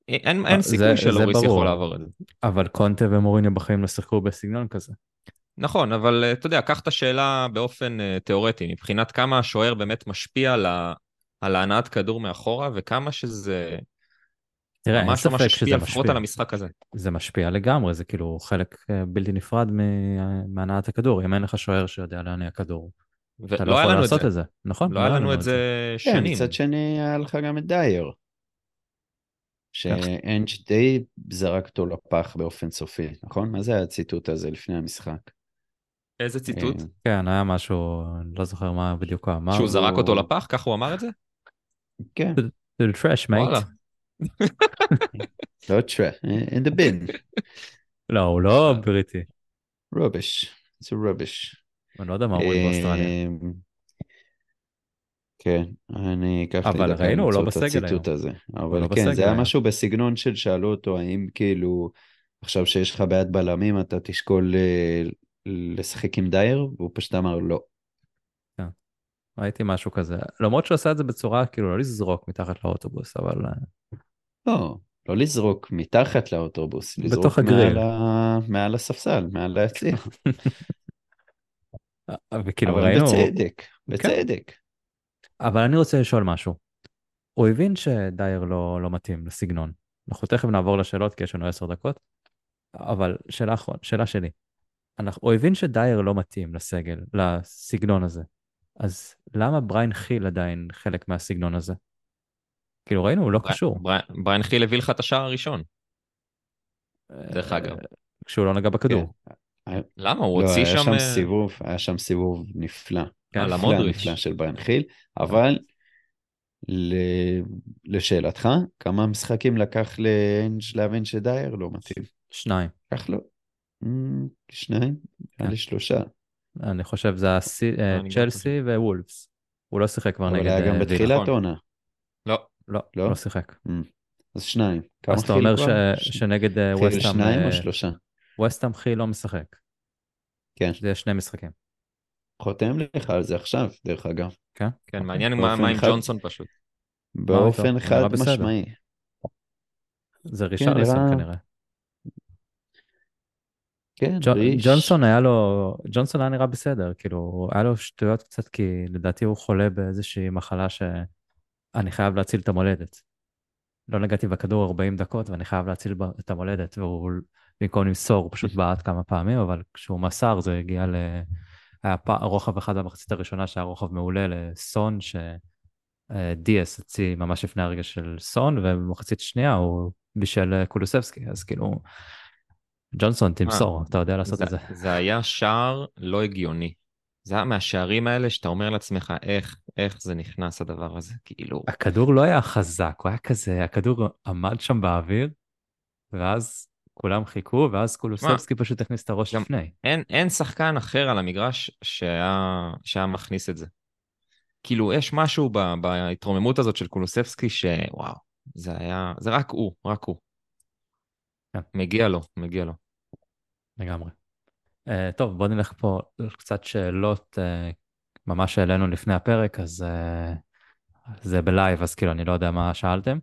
אין, אה, אין זה- סיכוי שלוריס. יכול לעבור את זה. אבל קונטה ומוריניו בחיים לא שיחקו בסגנון כזה. נכון, אבל אה, אתה יודע, קח את השאלה באופן אה, תיאורטי, מבחינת כמה השוער באמת משפיע על, ה... על ההנעת כדור מאחורה, וכמה שזה תראה, אין ממש ספק שזה לפחות משפיע. על המשחק הזה. זה משפיע לגמרי, זה כאילו חלק אה, בלתי נפרד מ- מהנעת הכדור. אם אין לך שוער שיודע להניע כדור, אתה לא היה יכול את לעשות זה. את זה. נכון? לא היה לנו את זה כן, שנים. מצד שני היה לך גם את דייר. שאנג' די זרק אותו לפח באופן סופי, נכון? מה זה הציטוט הזה לפני המשחק? איזה ציטוט? אה, כן, היה משהו, אני לא זוכר מה בדיוק הוא אמר. שהוא זרק אותו לפח? ככה הוא אמר את זה? כן, זה trash, וואלה. Mate. (laughs) לא trash, in the bin, (laughs) לא, הוא לא בריטי. rubbish, זה rubbish. אני לא יודע מה אומרים באוסטרליה. אמ, כן, אני אקח לי אבל דקה ראינו, הוא לא למצוא את בסגל הציטוט הזה. אבל לא כן, זה היה. משהו בסגנון של שאלו אותו, האם כאילו, עכשיו שיש לך בעיית בלמים, אתה תשקול אה, לשחק עם דייר? והוא פשוט אמר לא. ראיתי משהו כזה. למרות שהוא עשה את זה בצורה, כאילו, לא לזרוק מתחת לאוטובוס, אבל... אה, לא, לא לזרוק מתחת לאוטובוס, לזרוק בתוך הגריל. מעל, ה... מעל הספסל, מעל היציע. (laughs) וכאילו, אבל ראינו... בצדק, בצדק. אבל אני רוצה לשאול משהו. הוא הבין שדייר לא, לא מתאים לסגנון. אנחנו תכף נעבור לשאלות כי יש לנו עשר דקות, אבל שאלה שאלה שלי. אנחנו, הוא הבין שדייר לא מתאים לסגל, לסגנון הזה. אז למה בריין חיל עדיין חלק מהסגנון הזה? כאילו ראינו, הוא לא קשור. בריין- בריין חיל הביא לך את השער הראשון. דרך אגב. אה, כשהוא לא נגע בכדור. למה? הוא לא, הוציא היה שם... שם אה, סיבוב, היה שם סיבוב נפלא. כן, על נפלא, המודריץ'. נפלא של בריין חיל, אבל ל... לשאלתך, כמה משחקים לקח לאנג' להבין שדייר לא מתאים? שניים. לקח לו שניים? נראה לי שלושה. אני חושב זה אה, גם צ'לסי ווולפס. הוא לא שיחק כבר אבל נגד היה גם אה, וילה. בתחילת. עונה. לא, לא, לא? לא שיחק. אז שניים. אז אתה אומר שנגד חיל ווסטהאם, שניים אה, או שלושה? ווסטהאם חיל לא משחק. כן. זה שני משחקים. חותם לך על זה עכשיו, דרך אגב. כן? כן, מעניין מה באופן עם ג'ונסון פשוט. באופן איתו? חד. משמעי. זה רישרלסון נראה- כנראה. כן. ג'ונסון היה לו, ג'ונסון היה נראה בסדר, כאילו, היה לו שטויות קצת, כי לדעתי הוא חולה באיזושהי מחלה שאני חייב להציל את המולדת. לא נגעתי בכדור 40 דקות ואני חייב להציל את המולדת, והוא במקום למסור הוא פשוט בעט כמה פעמים, אבל כשהוא מסר זה הגיע ל... היה פ... רוחב אחד במחצית הראשונה שהיה רוחב מעולה לסון, שדיאס הוציא ממש לפני הרגע של סון, ובמחצית שנייה הוא בישל אה, קולוסבסקי, אז כאילו, ג'ונסון תמסור, אתה יודע לעשות זה, את זה. זה היה שער לא הגיוני. זה היה מהשערים האלה שאתה אומר לעצמך, איך, איך זה נכנס הדבר הזה, כאילו... הכדור לא היה חזק, הוא היה כזה, הכדור עמד שם באוויר, ואז כולם חיכו, ואז קולוסבסקי פשוט הכניס את הראש גם- לפני. אין, אין שחקן אחר על המגרש שהיה, שהיה מכניס את זה. כאילו, יש משהו ב, בהתרוממות הזאת של קולוסבסקי שוואו, זה היה, זה רק הוא, רק הוא. כן. מגיע לו, מגיע לו. לגמרי. Uh, טוב, בוא נלך פה קצת שאלות, uh, ממש העלינו לפני הפרק, אז uh, זה בלייב, אז כאילו, אני לא יודע מה שאלתם.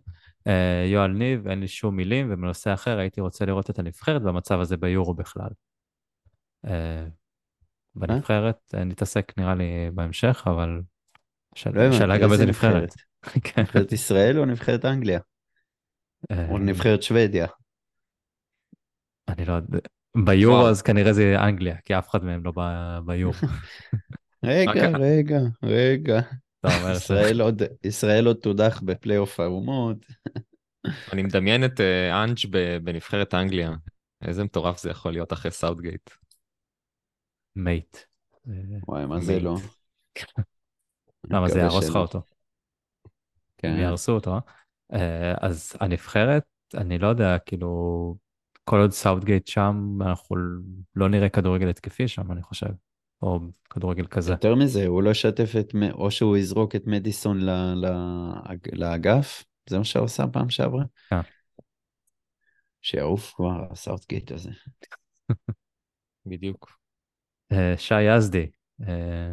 Uh, יואל ניב, אין לי שום מילים, ובנושא אחר הייתי רוצה לראות את הנבחרת במצב הזה ביורו בכלל. Uh, בנבחרת, uh, נתעסק נראה לי בהמשך, אבל שאל- לא שאלה גם איזה נבחרת. (laughs) כן. נבחרת ישראל או נבחרת אנגליה? או נבחרת שוודיה? אני לא יודע. ביורו. אז כנראה זה אנגליה, כי אף אחד מהם לא ביורו. (laughs) רגע, רק- רגע, רגע. ש- ישראל עוד- תודח בפלייאוף האומות. (laughs) אני מדמיין את אה, אנג' בנבחרת אנגליה. איזה מטורף זה יכול להיות אחרי סאוטגייט. mate. וואי, מה זה. לא? (laughs) למה זה יהרוס לך. אותו? כן. יהרסו אותו? אה? אז הנבחרת, אני לא יודע, כאילו, כל עוד סאוטגייט שם, אנחנו לא נראה כדורגל התקפי שם, אני חושב. או כדורגל כזה. יותר מזה, הוא לא ישתף את, או שהוא יזרוק את מדיסון ל- ל- לאגף, זה מה שהוא עשה פעם שעברה? כן. שיעוף כבר הסאוטגייט הזה. (laughs) בדיוק. אה, שי יזדי, אה,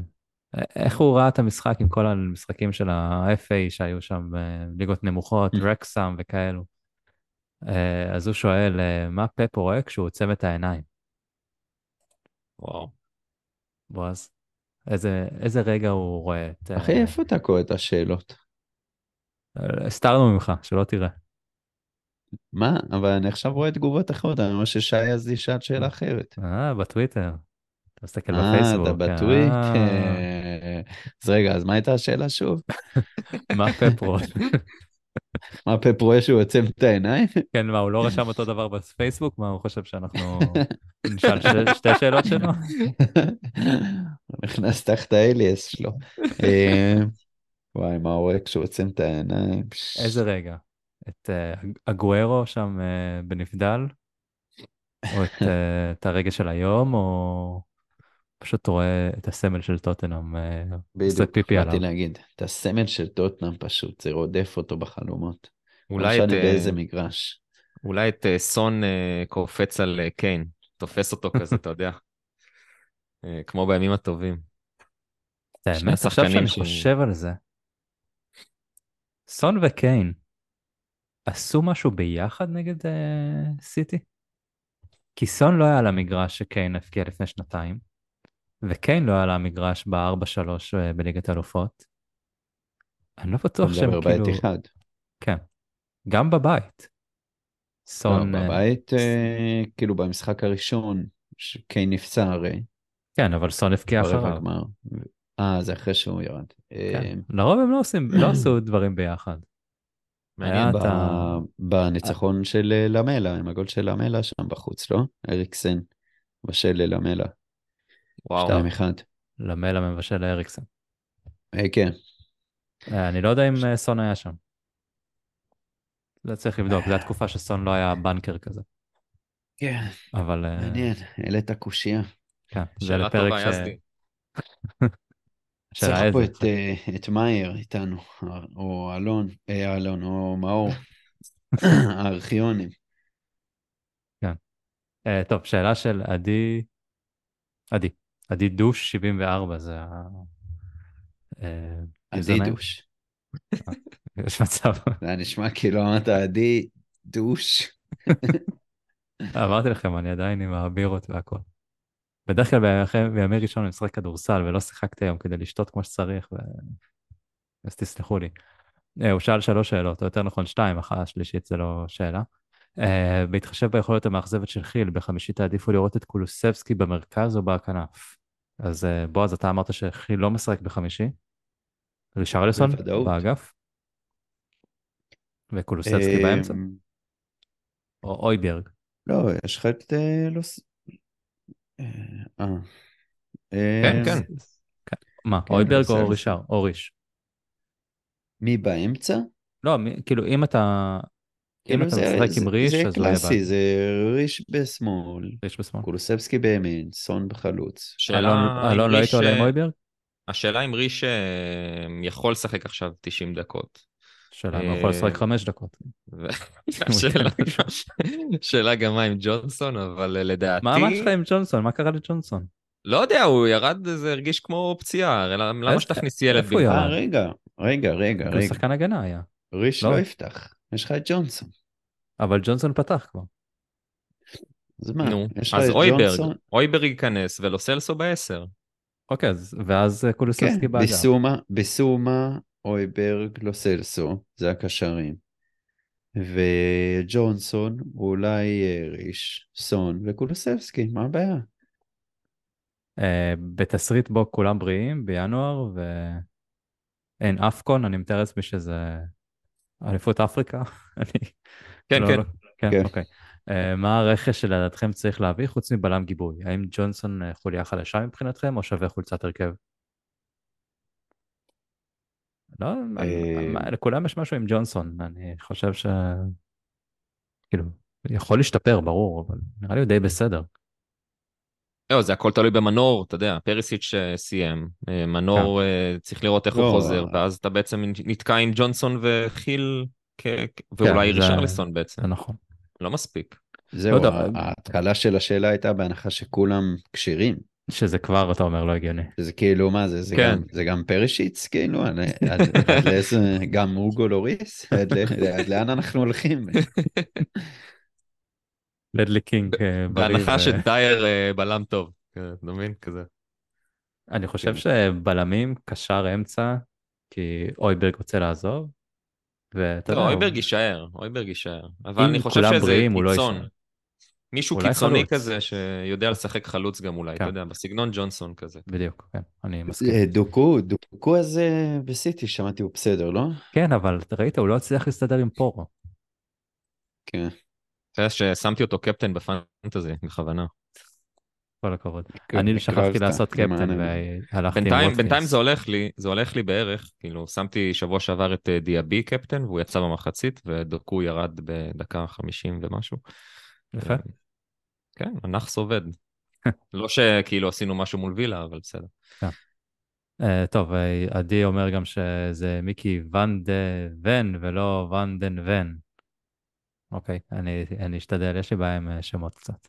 איך הוא ראה את המשחק עם כל המשחקים של ה-FA שהיו שם, ליגות נמוכות, Mm. רקסאם וכאלו. אה, אז הוא שואל, אה, מה פפ רואה כשהוא עוצם את העיניים? וואו. בועז, איזה, איזה רגע הוא רואה את... אה, אחי, איפה אתה קורא את השאלות? אה, הסתרנו ממך, שלא תראה. מה? אבל אני עכשיו רואה תגובות אחרות, אני רואה ששי אז שאל שאלה אחרת. אה, בטוויטר. אתה מסתכל אה, בפייסבוק. אתה בטוויטר. אה, אז רגע, אז מה הייתה השאלה שוב? (laughs) מה פפ רואה? (laughs) מה פפ רואה שהוא עוצם את העיניים? כן, מה, הוא לא רשם אותו דבר בפייסבוק? מה, הוא חושב שאנחנו (laughs) נשאל שתי שאלות שלו? הוא (laughs) נכנס תחת האליאס שלו. אה, וואי, מה הוא רואה כשהוא עוצם את העיניים? איזה רגע? את אה, אגוארו שם אה, בנבדל? או אה, את הרגע של היום, או פשוט רואה את הסמל של טוטנאם אה, עושה בדיוק, פיפי באתי עליו? להגיד, את הסמל של טוטנאם פשוט, זה רודף אותו בחלומות. לא אולי את, משנה אה, באיזה מגרש. אולי את אה, סון קופץ על קיין, תופס אותו כזה, (laughs) אתה יודע. כמו בימים הטובים. האמת, עכשיו שאני ש- חושב על זה, סון וקיין עשו משהו ביחד נגד אה, סיטי? כי סון לא היה על המגרש שקיין הפקיע לפני שנתיים, וקיין לא היה על המגרש ב-4-3 אה, בליגת האלופות. אני לא אתה בטוח שהם מדבר כאילו... בית אחד. כן. גם בבית. לא, סון... אה, בבית, אה, כאילו במשחק הראשון, שקיין נפצע הרי, כן, אבל סון הפקיע ברבע אחריו. אה, זה אחרי שהוא ירד. כן. לרוב הם לא עושים, (clears throat) לא עשו דברים ביחד. מעניין. היה ב- את ה- בניצחון של למלה, עם הגול של למלה שם בחוץ, לא? אריקסן בשל ללמלה, וואו. 2-1. למלה מבשל לאריקסן. אה, כן, אה, אני לא יודע אם אה, סון היה שם. לא צריך לבדוק, זו התקופה שסון לא היה בנקר כזה. כן, אבל מעניין, העלית קושייה. כן, זה לפרק ש... צריך פה. את, אה, את מאייר איתנו, או אלון, אה, אלון, או מאור, (laughs) הארכיונים. אה, טוב, שאלה של עדי, עדי, עדי דוש 74 זה ה... אה, עדי username. דוש. יש מצב. זה היה נשמע כאילו אמרת עדי דוש. אמרתי לכם, אני עדיין עם הבירות והכל. בדרך כלל בימי- ראשון אני משחק כדורסל ולא שיחקתי היום כדי לשתות כמו שצריך, ו... אז תסלחו לי. אה, הוא שאל שלוש שאלות, או יותר נכון שתיים, אחת השלישית זה לא שאלה. Uh, בהתחשב ביכולת המאכזבת של חיל, בחמישי תעדיפו לראות את קולוסבסקי במרכז או בכנף. אז uh, בועז, אתה אמרת שחיל לא משחק בחמישי. רישרלסון בוודאות. באגף. וקולוסבסקי באמצע, אמ, או אויברג. לא, יש לך את... אה, אה, אה. כן, אמ, כן. מה, כן, אויברג. או רישר? או ריש? מי באמצע? לא, מי- כאילו אם אתה... אם כאילו אתה זה- משחק זה- עם ריש, זה אז לא קלאסי, בעיה. זה ריש בשמאל, ריש בשמאל. קולוסבסקי בימין, סון בחלוץ. שאלה אלון, אם אלון לא היית עולה עם אה, אויברג? השאלה אם ריש אה, יכול לשחק עכשיו 90 דקות. שאלה אם הוא יכול לשחק אה, חמש דקות. ו- (laughs) השאלה (laughs) שאלה גם מה עם ג'ונסון, אבל אה, לדעתי... מה אמרת לך עם ג'ונסון? מה קרה לג'ונסון? לא יודע, הוא ירד, זה הרגיש כמו פציעה, למה למה איפה- שתכניס ילד איפה הוא? ירד? אה, רגע, רגע, רגע, הוא. שחקן הגנה היה. ריש לא. לא יפתח, יש לך את ג'ונסון. אבל ג'ונסון פתח כבר. אז מה, נו, יש לך אז את אויברג, ג'ונסון? אויברג ייכנס ולוסלסו בעשר. אוקיי, אז- ואז אה, כן, קולוסבסקי באגף. בסומה, בסומה, אויברג, לוסלסו, זה הקשרים. וג'ונסון, אולי אה, ריש, סון וקולוסבסקי, מה הבעיה? אה, בתסריט בו כולם בריאים בינואר ואין אפקון, אני מתאר לעצמי שזה אליפות אפריקה. (laughs) אני כן, לא- כן. כן, כן. אוקיי. אה, מה הרכש שלדעתכם צריך להביא חוץ מבלם גיבוי? האם ג'ונסון אה, חוליה חלשה מבחינתכם או שווה חולצת הרכב? לא, אה, לכולם יש משהו עם ג'ונסון, אני חושב ש... כאילו, יכול להשתפר, ברור, אבל נראה לי הוא די בסדר. לא, זה הכל תלוי במנור, אתה יודע, פריסיץ' אה, סיים, אה, מנור אה, צריך לראות איך הוא לא, חוזר. ואז אתה בעצם נתקע עם ג'ונסון וחיל, כ- כ- ואולי זה- רישרלסון בעצם, זה נכון. לא מספיק. זהו, ה- ההתחלה של השאלה הייתה בהנחה שכולם כשירים. שזה כבר, אתה אומר, לא הגיוני. שזה כאילו, מה זה, זה כן. גם- זה גם פרישיץ', כאילו, גם אוגו לוריס, עד לאן אנחנו הולכים? (laughs) לדלי קינג אה, בריא. בהנחה שדייר אה, בלם טוב, כן, אתה מבין? כזה. אני חושב כן. שבלמים, קשר אמצע, כי אויברג רוצה לעזוב, ואתה לא, יודע, אויברג יישאר, אויברג יישאר. אבל אני חושב שזה לא קיצון. מישהו קיצוני חלוץ. כזה שיודע לשחק חלוץ גם אולי, כן. אתה יודע, בסגנון ג'ונסון כזה. בדיוק, כן, אני מסכים. אה, דוקו, דוקו הזה בסיטי, שמעתי הוא בסדר, לא? כן, אבל ראית, הוא לא הצליח להסתדר עם פורו. כן. אתה יודע ששמתי אותו קפטן בפנטזי, בכוונה. כל הכבוד. כן, אני שכחתי לעשות קפטן והלכתי עם ווטקינס. בינתיים זה הולך לי, זה הולך לי בערך, כאילו שמתי שבוע שעבר את אה, דיאבי קפטן והוא יצא במחצית ודוקו ירד בדקה 50 ומשהו. יפה. אה, כן, הנאחס עובד. (laughs) לא שכאילו עשינו משהו מול וילה, אבל בסדר. אה, טוב, עדי אומר גם שזה מיקי ואן דה ון ולא ואן דן ון. אוקיי, אני, אני אשתדל, יש לי בעיה עם אה, שמות קצת.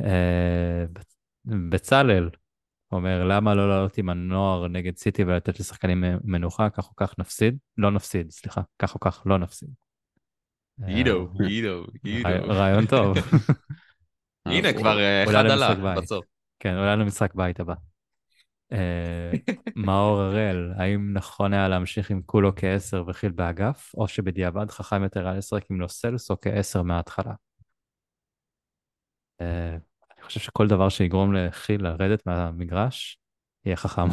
אה, בצ- בצלאל אומר, למה לא לעלות עם הנוער נגד סיטי ולתת לשחקנים אה, מנוחה, כך או כך נפסיד? לא נפסיד, סליחה, כך או כך לא נפסיד. אה, עידו, עידו, עידו. רעי- רעיון טוב. (laughs) הנה, אה, (laughs) כבר אה, אחד למשחק עלה. בסוף. כן, אולי למשחק בית הבא. אה, מאור הראל, האם נכון היה להמשיך עם כולו כעשר וחיל באגף, או שבדיעבד חכם יותר היה לשחק עם לוסלס או כעשר מההתחלה? אה, אני חושב שכל דבר שיגרום לחיל לרדת מהמגרש, יהיה חכם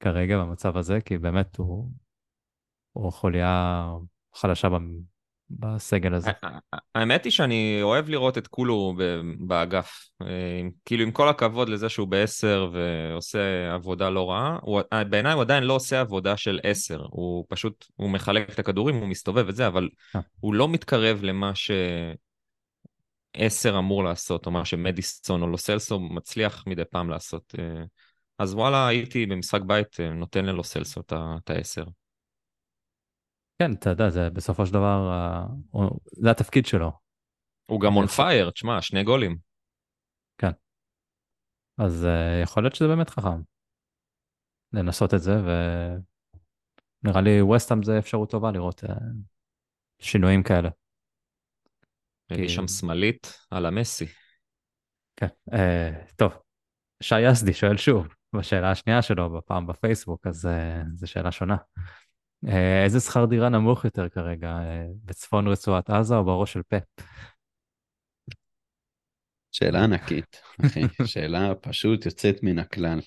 כרגע במצב הזה, כי באמת הוא, הוא חוליה חלשה בסגל הזה. האמת היא שאני אוהב לראות את כולו באגף. אה, כאילו, עם כל הכבוד לזה שהוא בעשר ועושה עבודה לא רעה, אה, בעיניי הוא עדיין לא עושה עבודה של עשר. הוא פשוט, הוא מחלק את הכדורים, הוא מסתובב וזה, אבל אה. הוא לא מתקרב למה שעשר אמור לעשות, או מה שמדיסון או לוסלסו מצליח מדי פעם לעשות. אה, אז וואלה, הייתי במשחק בית אה, נותן ללוס סלסו את ה- את העשר. כן, אתה יודע, זה בסופו של דבר, אה, זה התפקיד שלו. הוא גם און. פייר, תשמע, שני גולים. אז אה, יכול להיות שזה באמת חכם. לנסות את זה, ונראה לי ווסטהאם זה אפשרות טובה לראות אה, שינויים כאלה. הביא שם שמאלית על המסי. כן, טוב. שי יסדי שואל שוב, בשאלה השנייה שלו, בפעם בפייסבוק, אז זו שאלה שונה. אה, איזה שכר דירה נמוך יותר כרגע, אה, בצפון רצועת עזה או בראש של פאפ? שאלה ענקית, אחי. (laughs) שאלה פשוט יוצאת מן הכלל.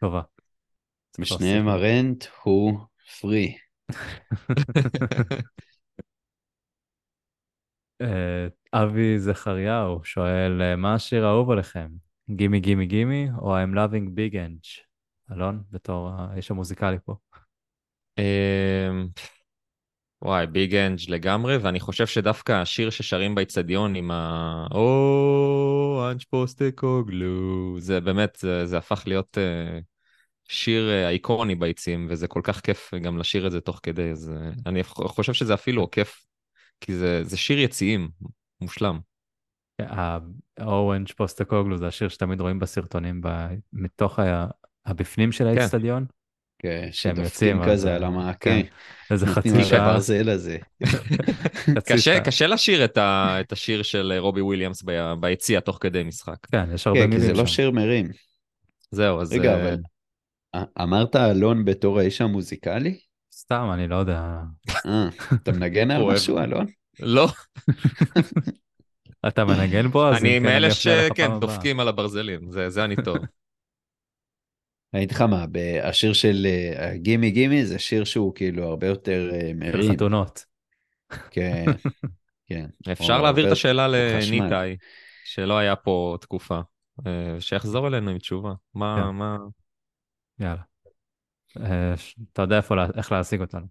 טובה. בשניהם להוסיף. הרנט הוא פרי. (laughs) (laughs) אה, אבי זכריהו שואל, מה השיר האהוב עליכם? Gimme Gimme Gimme או I'm loving big Ange? אלון, בתור האיש המוזיקלי פה. אמ, וואי, big Ange לגמרי, ואני חושב שדווקא השיר ששרים באיצטדיון עם ה... oh, Ange Postecoglou, זה באמת, זה, זה הפך להיות אה, שיר אה, איקוני ביציעים, וזה כל כך כיף גם לשיר את זה תוך כדי, אז אה, אני חושב שזה אפילו עוקף, כי זה, זה שיר יציעים, מושלם. ה oh Ange Postecoglou זה השיר שתמיד רואים בסרטונים ב- מתוך ה- הבפנים של כן. כן, שהם יוצאים, אז, כזה על המעקה. כן. איזה נותנים חצי על שעה. הברזל הזה. (laughs) קשה, לשיר את, השיר של רובי וויליאמס ב- ביציע תוך כדי משחק. כן, יש הרבה כן, כי זה מילים לא שם. שיר מרים. זהו, אז... רגע, אה, אבל אמרת אלון בתור האיש המוזיקלי? סתם, אני לא יודע. אה, אתה מנגן על. משהו, אלון? לא, (laughs) אתה מנגן בו, אז אני כן, מאלה שכן. דופקים על הברזלים, זה, זה אני טוב. אני אגיד לך מה, השיר של אה, גימי גימי זה שיר שהוא כאילו הרבה יותר אה, של מרים. חתונות. כן, (laughs) כן. אפשר להעביר את השאלה. לניתאי, שלא היה פה תקופה, אה, שיחזור אלינו עם תשובה. מה, כן. מה... יאללה. אתה יודע איך להשיג אותנו.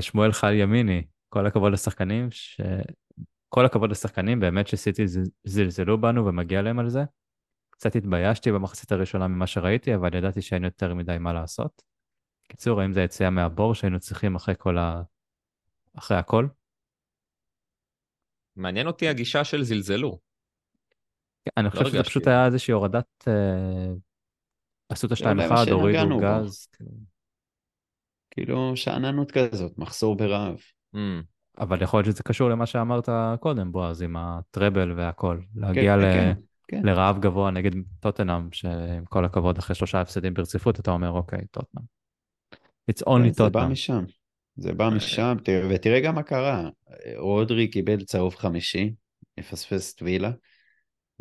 שמואל חי ימיני, כל הכבוד לשחקנים, ש... כל הכבוד לשחקנים, באמת שסיטי זלזלו בנו ומגיע להם על זה. קצת התביישתי במחצית הראשונה ממה שראיתי, אבל ידעתי שאין יותר מדי מה לעשות. קיצור, האם זה יציאה מהבור שהיינו צריכים אחרי כל ה... אחרי הכל? מעניין אותי הגישה של זלזלו. כן, אני חושב שזה הרגשתי פשוט. היה איזושהי הורדת... אה, עשו את השתיים זה מה אחד, הורידו. גז. כאילו שאננות כזאת, מחסור ברעב. Mm, אבל יכול להיות שזה קשור למה שאמרת קודם, בועז, עם הטראבל והכל. להגיע כן, ל... כן, כן. לרעב גבוה נגד טוטנאם, שעם כל הכבוד, אחרי שלושה הפסדים ברציפות, אתה אומר, אוקיי, טוטנאם. It's כן, only זה בא טוטנאם. משם. זה בא משם, תראה- ותראה גם מה קרה. רודרי קיבל צהוב חמישי, מפספס את וילה.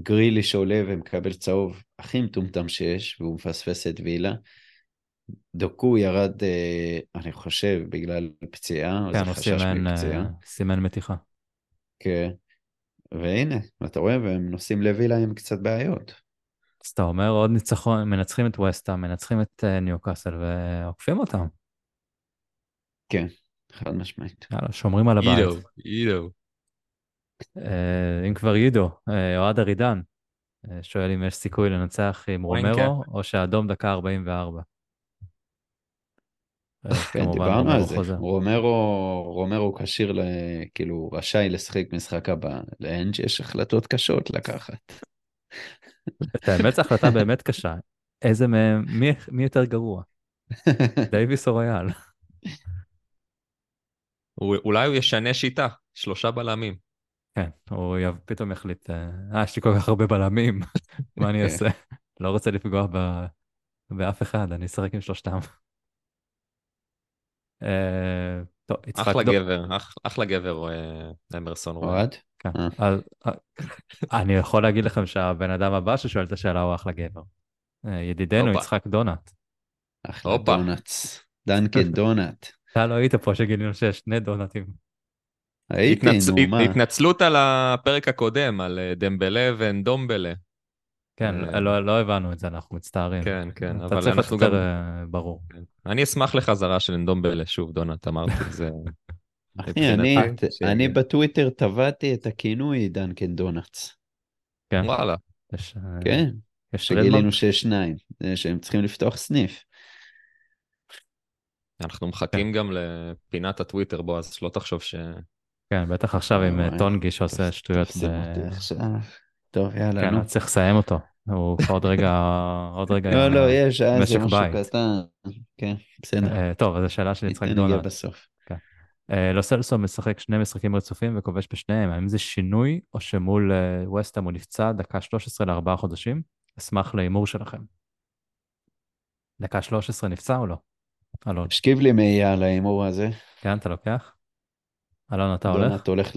גריליש עולה ומקבל צהוב הכי מטומטם שיש, והוא מפספס את וילה. דוקו ירד, אה, אני חושב, בגלל פציעה, או כן, זה הוא חשש סימן, מפציעה. אה, סימן מתיחה. כן. והנה, אתה רואה, והם נוסעים לווילה עם קצת בעיות. אז אתה אומר, עוד ניצחון, מנצחים את וסטהאם, מנצחים את אה, ניוקאסל ועוקפים אותם. כן, חד משמעית. יאללה, שומרים על הבית. אידו, אידו. אה, אם כבר יידו, אה, אוהד ארידן, שואל אם יש סיכוי לנצח עם רומרו, או שהאדום דקה 44. אה, כן, כמובן, דיברנו רומרו על זה. חוזר. רומרו, רומרו כשיר, ל... כאילו, רשאי לשחק משחק הבא. לאנג' יש החלטות קשות לקחת. את האמת, זו החלטה באמת קשה. איזה מהם, מי, מי יותר גרוע? (laughs) דייוויס או ריאל? הוא- אולי הוא ישנה שיטה, שלושה בלמים. כן, הוא פתאום יחליט, אה, אה, יש לי כל כך הרבה בלמים, (laughs) מה אני כן. אעשה? לא רוצה לפגוע ב... באף אחד, אני אשחק עם שלושתם. אה, טוב, יצחק אחלה גבר, אח- אחלה גבר אה, אמרסון. אוהד? כן. אה. אני יכול להגיד לכם שהבן אדם הבא ששואל את השאלה הוא אחלה גבר. ידידנו. יצחק דונט. אחלה. דונלדס. דנקן (laughs) דונלד. אתה לא היית פה שגילינו שיש שני דונטים. הייתי. נו, מה? התנצלות על הפרק הקודם, על דמבלה ואנדומבלה. כן, אה. לא, לא הבנו את זה, אנחנו מצטערים. כן, כן, אתה אבל צריך אנחנו יותר גם... אה, ברור. אני אשמח לחזרה של אנדומבלה, שוב, דונלד, אמרתי, זה... אחי, אני, ש- אני בטוויטר טבעתי את הכינוי דנקן דונלדס. כן, וואלה. יש, אה, כן, יש שגילינו? שיש שניים, זה שהם צריכים לפתוח סניף. אנחנו מחכים גם לפינת הטוויטר, בועז, שלא תחשוב ש... כן, בטח עכשיו עם אה, טונגי שעושה שטויות. טוב, יאללה, כן, נו. אני צריך לסיים אותו. הוא עוד רגע, (laughs) עוד רגע. לא, לא, אה, יש, היה איזה משק משהו. קטן. כן, בסדר. אה, טוב, אז השאלה של יצחק דונלד. בסוף. אה, לוסלסו משחק שני משחקים רצופים וכובש בשניהם, האם זה שינוי או שמול אה, וסטהאם הוא נפצע דקה 13 לארבעה חודשים? אשמח להימור שלכם. דקה 13 נפצע או לא? אלון, השכיב לי מאייה על ההימור הזה. כן, אתה לוקח? אלון, אתה הולך? דונלד הולך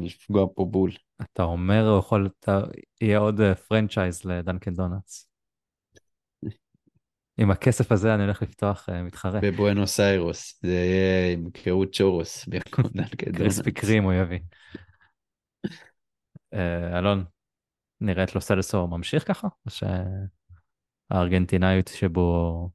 לפגוע פה בול. אתה אומר, הוא יכול, אתה, יהיה עוד אה, פרנצ'ייז לדאנקן דונאטס. (laughs) עם הכסף הזה אני הולך לפתוח אה, מתחרה. בבואנוס איירוס, זה יהיה עם קהות צ'ורוס (laughs) במקום דנקן קריספי. קרים הוא יביא. אה, אלון, נראה את לוסלסו ממשיך ככה? או שהארגנטינאיות שבו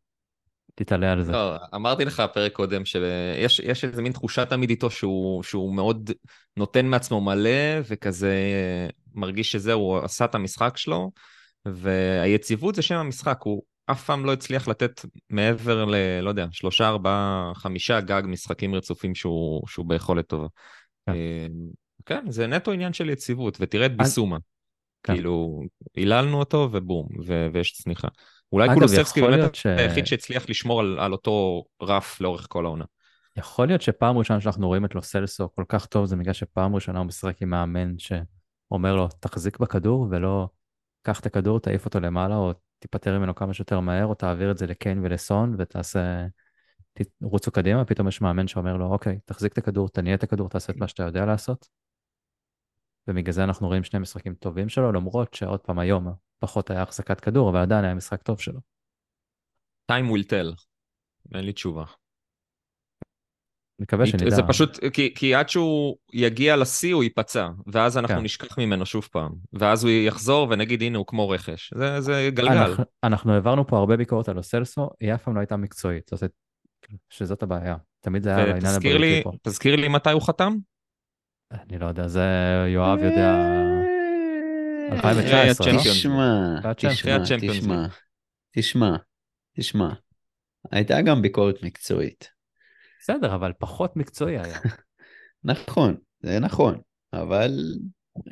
תתעלה על זה? לא, אמרתי לך בפרק קודם שיש יש איזה מין תחושה תמיד איתו שהוא, שהוא מאוד נותן מעצמו מלא וכזה אה, מרגיש שזהו, הוא עשה את המשחק שלו והיציבות זה שם המשחק, הוא אף פעם לא הצליח לתת מעבר ל... לא יודע, שלושה, ארבעה, חמישה גג משחקים רצופים שהוא, שהוא ביכולת טובה. כן. אה, כן, זה נטו עניין של יציבות, ותראה את ביסומה. כן. כאילו, היללנו אותו ובום, ו- ויש צניחה. אולי קולוסבסקי באמת ש- היחיד שהצליח לשמור על, על אותו רף לאורך כל העונה. יכול להיות שפעם ראשונה שאנחנו רואים את לוסלסו כל כך טוב, זה בגלל שפעם ראשונה הוא משחק עם מאמן שאומר לו, תחזיק בכדור ולא קח את הכדור, תעיף אותו למעלה, או תיפטר ממנו כמה שיותר מהר, או תעביר את זה לקיין ולסון ותעשה, תרוצו קדימה, פתאום יש מאמן שאומר לו, אוקיי, תחזיק את הכדור, תניע את הכדור, תעשה את מה שאתה יודע לעשות. ובגלל זה אנחנו רואים שני משחקים טובים שלו, למרות שעוד פעם היום פחות היה החזקת כדור, אבל עדיין היה משחק טוב שלו. time will tell. אין לי תשובה. מקווה שנדע. זה פשוט, כי, כי עד שהוא יגיע לשיא הוא ייפצע, ואז אנחנו כן. נשכח ממנו שוב פעם. ואז הוא יחזור ונגיד הנה הוא כמו רכש. זה, זה גלגל. אנחנו, אנחנו העברנו פה הרבה ביקורת על לוסלסו, היא אף פעם לא הייתה מקצועית, זאת, שזאת הבעיה. תמיד זה היה בעניין לי, הבריאותי פה. תזכיר לי מתי הוא חתם? אני לא יודע, זה יואב יודע. אה, 2019, לא? תשמע, תשמע, תשמע, תשמע. הייתה גם ביקורת מקצועית. בסדר, אבל פחות מקצועי היה. (laughs) נכון, זה נכון, אבל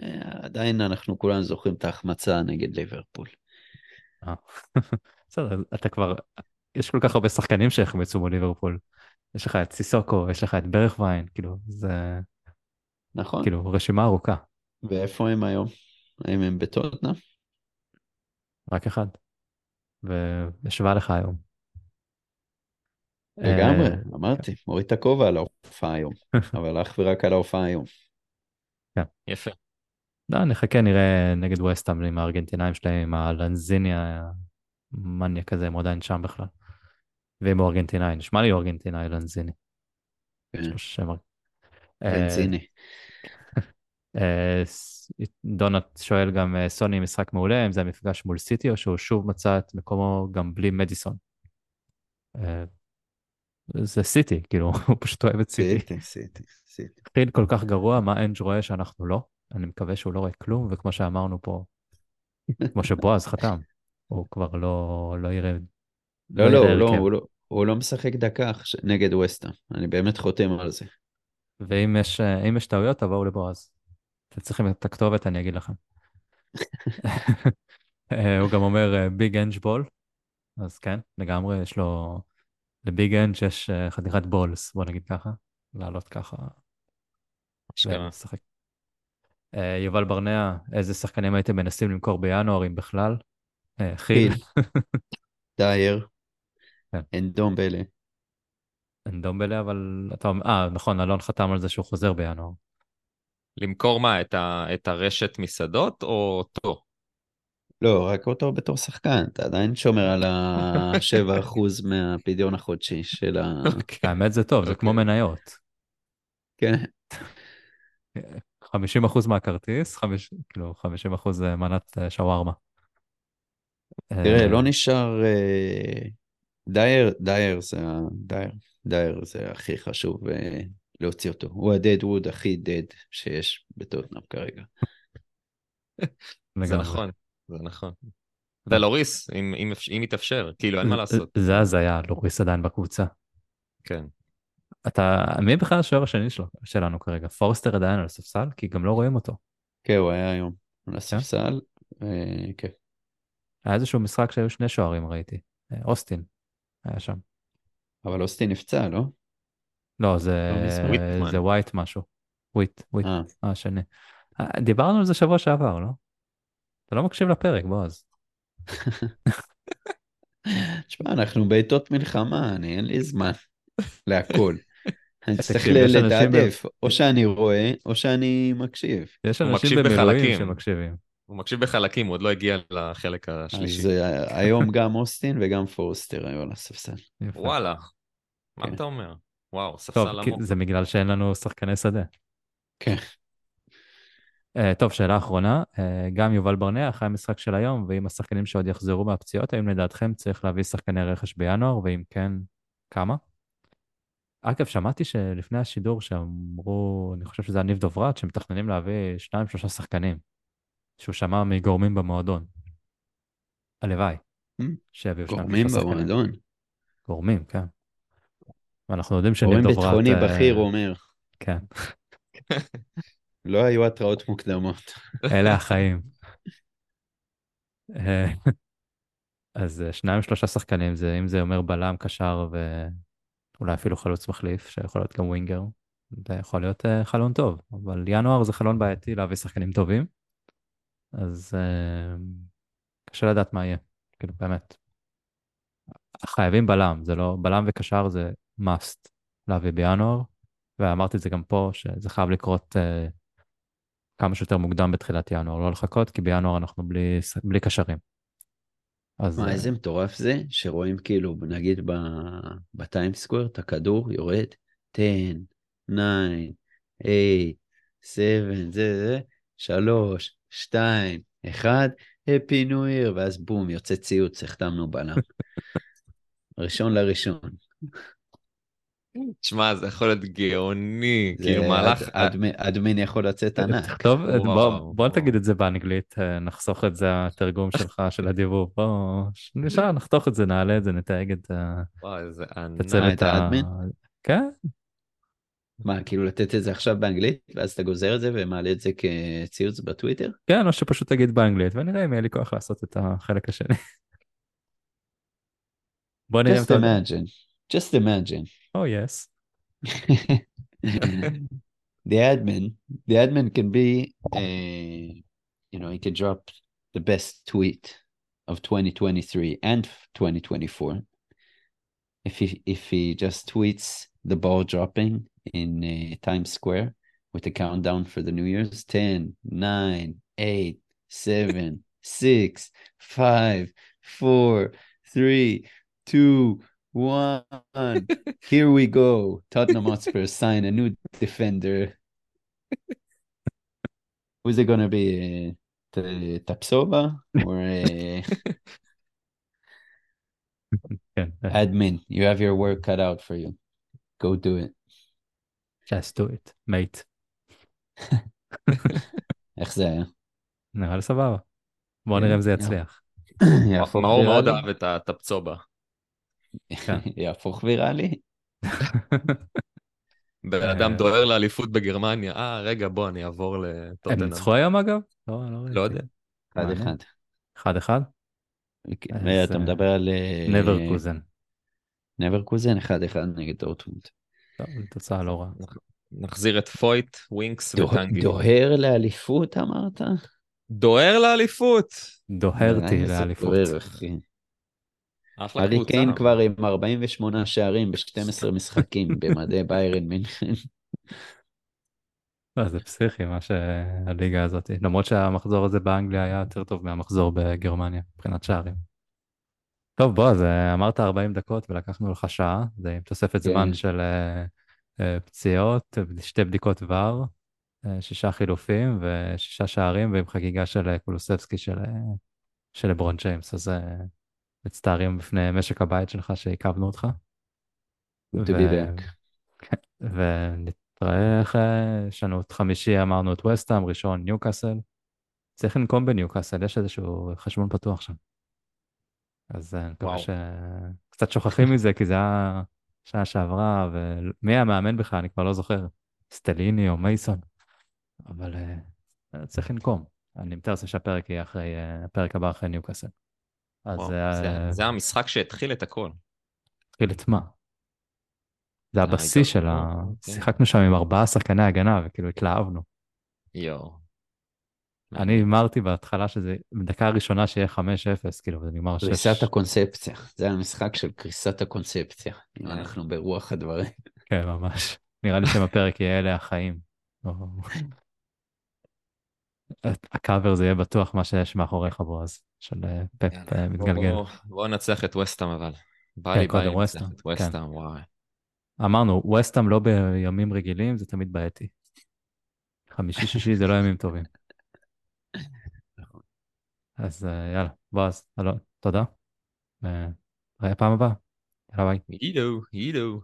אה, עדיין אנחנו כולנו זוכרים את ההחמצה נגד ליברפול. אה. (laughs) בסדר, אתה כבר, יש כל כך הרבה שחקנים שהחמצו מול ליברפול. יש לך את סיסוקו, יש לך את ברכווין, כאילו, זה נכון, כאילו רשימה ארוכה, ואיפה הם היום? האם הם בטוטנאם? רק אחד. והשווה לך היום. לגמרי, אה, אמרתי, מוריד את הכובע על ההופעה היום, (laughs) אבל אך ורק על ההופעה היום. יפה. לא, נחכה, נראה נגד ווסטהאם עם הארגנטינאים שלהם, עם הלנזיני המניאק הזה, הם עדיין שם בכלל. ואם הוא ארגנטינאי, נשמע לי ארגנטינאי, לנזיני. כן, שם. אה. אה, דונלד שואל גם, אה, סוני משחק מעולה, אם זה המפגש מול סיטי, או שהוא שוב מצא את מקומו גם בלי מדיסון. זה סיטי, כאילו, (laughs) הוא פשוט אוהב את סיטי. סיטי, סיטי, סיטי. התחיל כל כך גרוע, מה אנג' רואה שאנחנו לא? אני מקווה שהוא לא רואה כלום, וכמו שאמרנו פה, כמו שבועז חתם, הוא כבר לא, לא יראה... לא, לא, לא, הרכב. הוא לא, הוא לא משחק דקה נגד ווסטהאם, אני באמת חותם על זה. ואם יש, אה, יש טעויות, תבואו לבועז. אתם צריכים את הכתובת, אני אגיד לכם. (laughs) אה, הוא גם אומר ביג אנג' בול, אז כן, לגמרי, יש לו... לביג אנג' יש אה, חתיכת בולס, בוא נגיד ככה, לעלות ככה. ולשחק. יובל ברנע, איזה שחקנים הייתם מנסים למכור בינואר, אם בכלל? חיל. דייר, (laughs) כן. אנדומבלה. אנדומבלה, אבל אתה אומר, אה, נכון, אלון חתם על זה שהוא חוזר בינואר. למכור מה, את, ה, את הרשת מסעדות או אותו? לא, רק אותו בתור שחקן, אתה עדיין שומר על ה-7% (laughs) מהפדיון החודשי של ה... האמת זה טוב, זה כמו אוקיי. מניות. כן, (laughs) 50% מהכרטיס, חמיש- כאילו 50% זה מנת אה, שווארמה. תראה, אה, לא נשאר... אה, דייר, דייר זה ה... דייר, דייר זה הכי חשוב אה, להוציא אותו. הוא הדדווד הכי דד שיש בטוטנאם כרגע. זה. נכון, זה נכון. ולוריס, אם, אם, אם יתאפשר, כאילו אין מה לעשות. זה הזיה, לוריס עדיין בקבוצה. כן. אתה, מי בכלל השוער השני שלו, שלנו כרגע? פורסטר עדיין על הספסל? כי גם לא רואים אותו. כן, הוא היה היום על הספסל, אה, כן. היה איזשהו משחק שהיו שני שוערים ראיתי. אה, אוסטין היה שם. אבל אוסטין נפצע, לא? לא, זה, לא. זה ווייט משהו. וויט, וויט, אה. השני. אה, דיברנו על זה שבוע שעבר, לא? אתה לא מקשיב לפרק, בועז. (laughs) תשמע, אנחנו בעיתות מלחמה, אני אין לי זמן להכל. אני צריך לתעדף, או שאני רואה, או שאני מקשיב. יש אנשים מקשיב במילואים. שמקשיבים. הוא מקשיב בחלקים, הוא עוד לא הגיע לחלק השלישי. אז אה, היום גם אוסטין וגם פורסטר היו על הספסל. וואלה, מה כן. אתה אומר? וואו, ספסל עמוק. זה בגלל שאין לנו שחקני שדה. כן. Uh, טוב, שאלה אחרונה, uh, גם יובל ברנע, אחרי המשחק של היום, ואם השחקנים שעוד יחזרו מהפציעות, האם לדעתכם צריך להביא שחקני רכש בינואר, ואם כן, כמה? אגב, שמעתי שלפני השידור שאמרו, אני חושב שזה היה ניב דוברת, שמתכננים להביא שניים, שלושה שחקנים, שהוא שמע מגורמים במועדון. הלוואי? שיביאו שניים, גורמים. במועדון. גורמים, כן. ואנחנו יודעים שניב גורם דוברת... ביטחוני אה, בכיר אומר, כן, (laughs) לא היו התראות מוקדמות. (laughs) אלה החיים. (laughs) אה, אז אה, שניים שלושה שחקנים זה אם זה אומר בלם קשר ואולי אפילו חלוץ מחליף שיכול להיות גם ווינגר. זה יכול להיות חלון טוב אבל ינואר זה חלון בעייתי להביא שחקנים טובים. אז אה, קשה לדעת מה יהיה כאילו באמת. חייבים בלם זה לא בלם וקשר זה must להביא בינואר ואמרתי את זה גם פה שזה חייב לקרות אה, כמה שיותר מוקדם בתחילת ינואר, לא לחכות, כי בינואר אנחנו בלי, בלי קשרים. אז מה, אה, איזה מטורף זה, שרואים כאילו, נגיד בטיימסקוור, את הכדור יורד, 10, 9, 8, 7, זה, זה, 3, 2, 1, Happy New Year, ואז בום, יוצא ציוץ, החתמנו בלם. ראשון לראשון. תשמע, זה יכול להיות גאוני, כאילו מהלך... אד- אדמין- יכול לצאת ענק. וואו, בוא, תגיד את זה באנגלית, אה, נחסוך את זה, התרגום שלך, (laughs) של הדיבוב. בוא, נשאר, נחתוך את זה, נעלה את זה, נתייג את ה- וואי, איזה את ענק. הצוות את האדמין? כן, מה, כאילו לתת את זה עכשיו באנגלית, ואז אתה גוזר את זה ומעלה את זה כציוץ בטוויטר? כן, או שפשוט תגיד באנגלית, ונראה אם יהיה לי כוח לעשות את החלק השני. (laughs) בוא נראה Just imagine, just imagine. Oh yes. (laughs) the admin, the admin can be, uh, you know, he can drop the best tweet of 2023 and 2024. If he if he just tweets the ball dropping in uh, Times Square with the countdown for the New Year's 10, 9, 8, 7, (laughs) 6, 5, 4, 3, 2, 1. (laughs) Here we go. Tottenham Hotspur sign a new defender. Who's it going to be? Uh, Tapsova or uh... (laughs) admin? You have your work cut out for you. Go do it. Just do it, mate. איך זה היה? נראה לי סבבה. בוא נראה אם זה. יצליח. (laughs) מאור מאוד? אהב את הטפצובה. כן. (laughs) יהפוך ויראלי? (laughs) בן אה. אדם דוהר לאליפות בגרמניה, אה, רגע, בוא, אני אעבור הם לטוטנאם. ניצחו היום אגב? לא, לא. לא יודע. אחד. אחד. אחד אחד? אז, אתה אה, מדבר על... אה, נברקוזן. נברקוזן אחד אחד נגד דורטמונד. טוב, תוצאה לא רעה. נחזיר את פויט, ווינקס דוה- וטנגי. דוהר לאליפות אמרת? דוהר לאליפות! דוהרתי איזה לאליפות. קבוצה. קיין כבר עם 48 שערים ב-12 (laughs) משחקים במדי ביירן מינכן. לא, זה פסיכי מה שהליגה הזאת, למרות שהמחזור הזה באנגליה היה יותר טוב מהמחזור בגרמניה מבחינת שערים. טוב בועז, אה, אמרת 40 דקות ולקחנו לך שעה, זה עם תוספת כן. זמן של אה, פציעות, שתי בדיקות ור, אה, שישה חילופים ושישה שערים ועם חגיגה של קולוסבסקי של, של לברון ג'יימס, אז מצטערים בפני משק הבית שלך שעיכבנו אותך. Good to be ו- back. ונתראה אחרי, יש לנו את חמישי אמרנו את וסטהאם, ראשון ניוקאסל. צריך לנקום בניוקאסל, יש איזשהו חשבון פתוח שם. אז אה, אני מקווה. שקצת שוכחים מזה, כי זה היה שעה שעברה, ומי היה מאמן בכלל, אני כבר לא זוכר. סטליני או מייסון. אבל אה, צריך לנקום. אני מתאר לעצמי שהפרק יהיה אחרי, הפרק הבא אחרי ניוקאסל. אז וואו, זה- זה המשחק שהתחיל את הכל. התחיל את מה? זה הבשיא של ה... כן. שיחקנו שם עם ארבעה שחקני הגנה, וכאילו התלהבנו. יואו. אני הימרתי בהתחלה שזה, בדקה הראשונה שיהיה 5-0, כאילו, זה נגמר 6. קריסת הקונספציה, זה המשחק של קריסת הקונספציה, אם אה. אנחנו ברוח הדברים. כן, ממש. נראה לי שבפרק יהיה אלה החיים. הקאבר זה יהיה בטוח מה שיש מאחוריך בועז, של אה, פפ אה, מתגלגל. בוא- בוא ננצח את וסטאם אבל. בא כן, לי בא קודם לי לנצח וסטהאם, את וסטאם, וואי. אמרנו, וסטאם לא בימים רגילים, זה תמיד בעייתי. חמישי-שישי זה לא ימים טובים. אז אה, יאללה, בועז, אלון, תודה. אה, נראה פעם הבאה. יאללה ביי. ידו, ידו.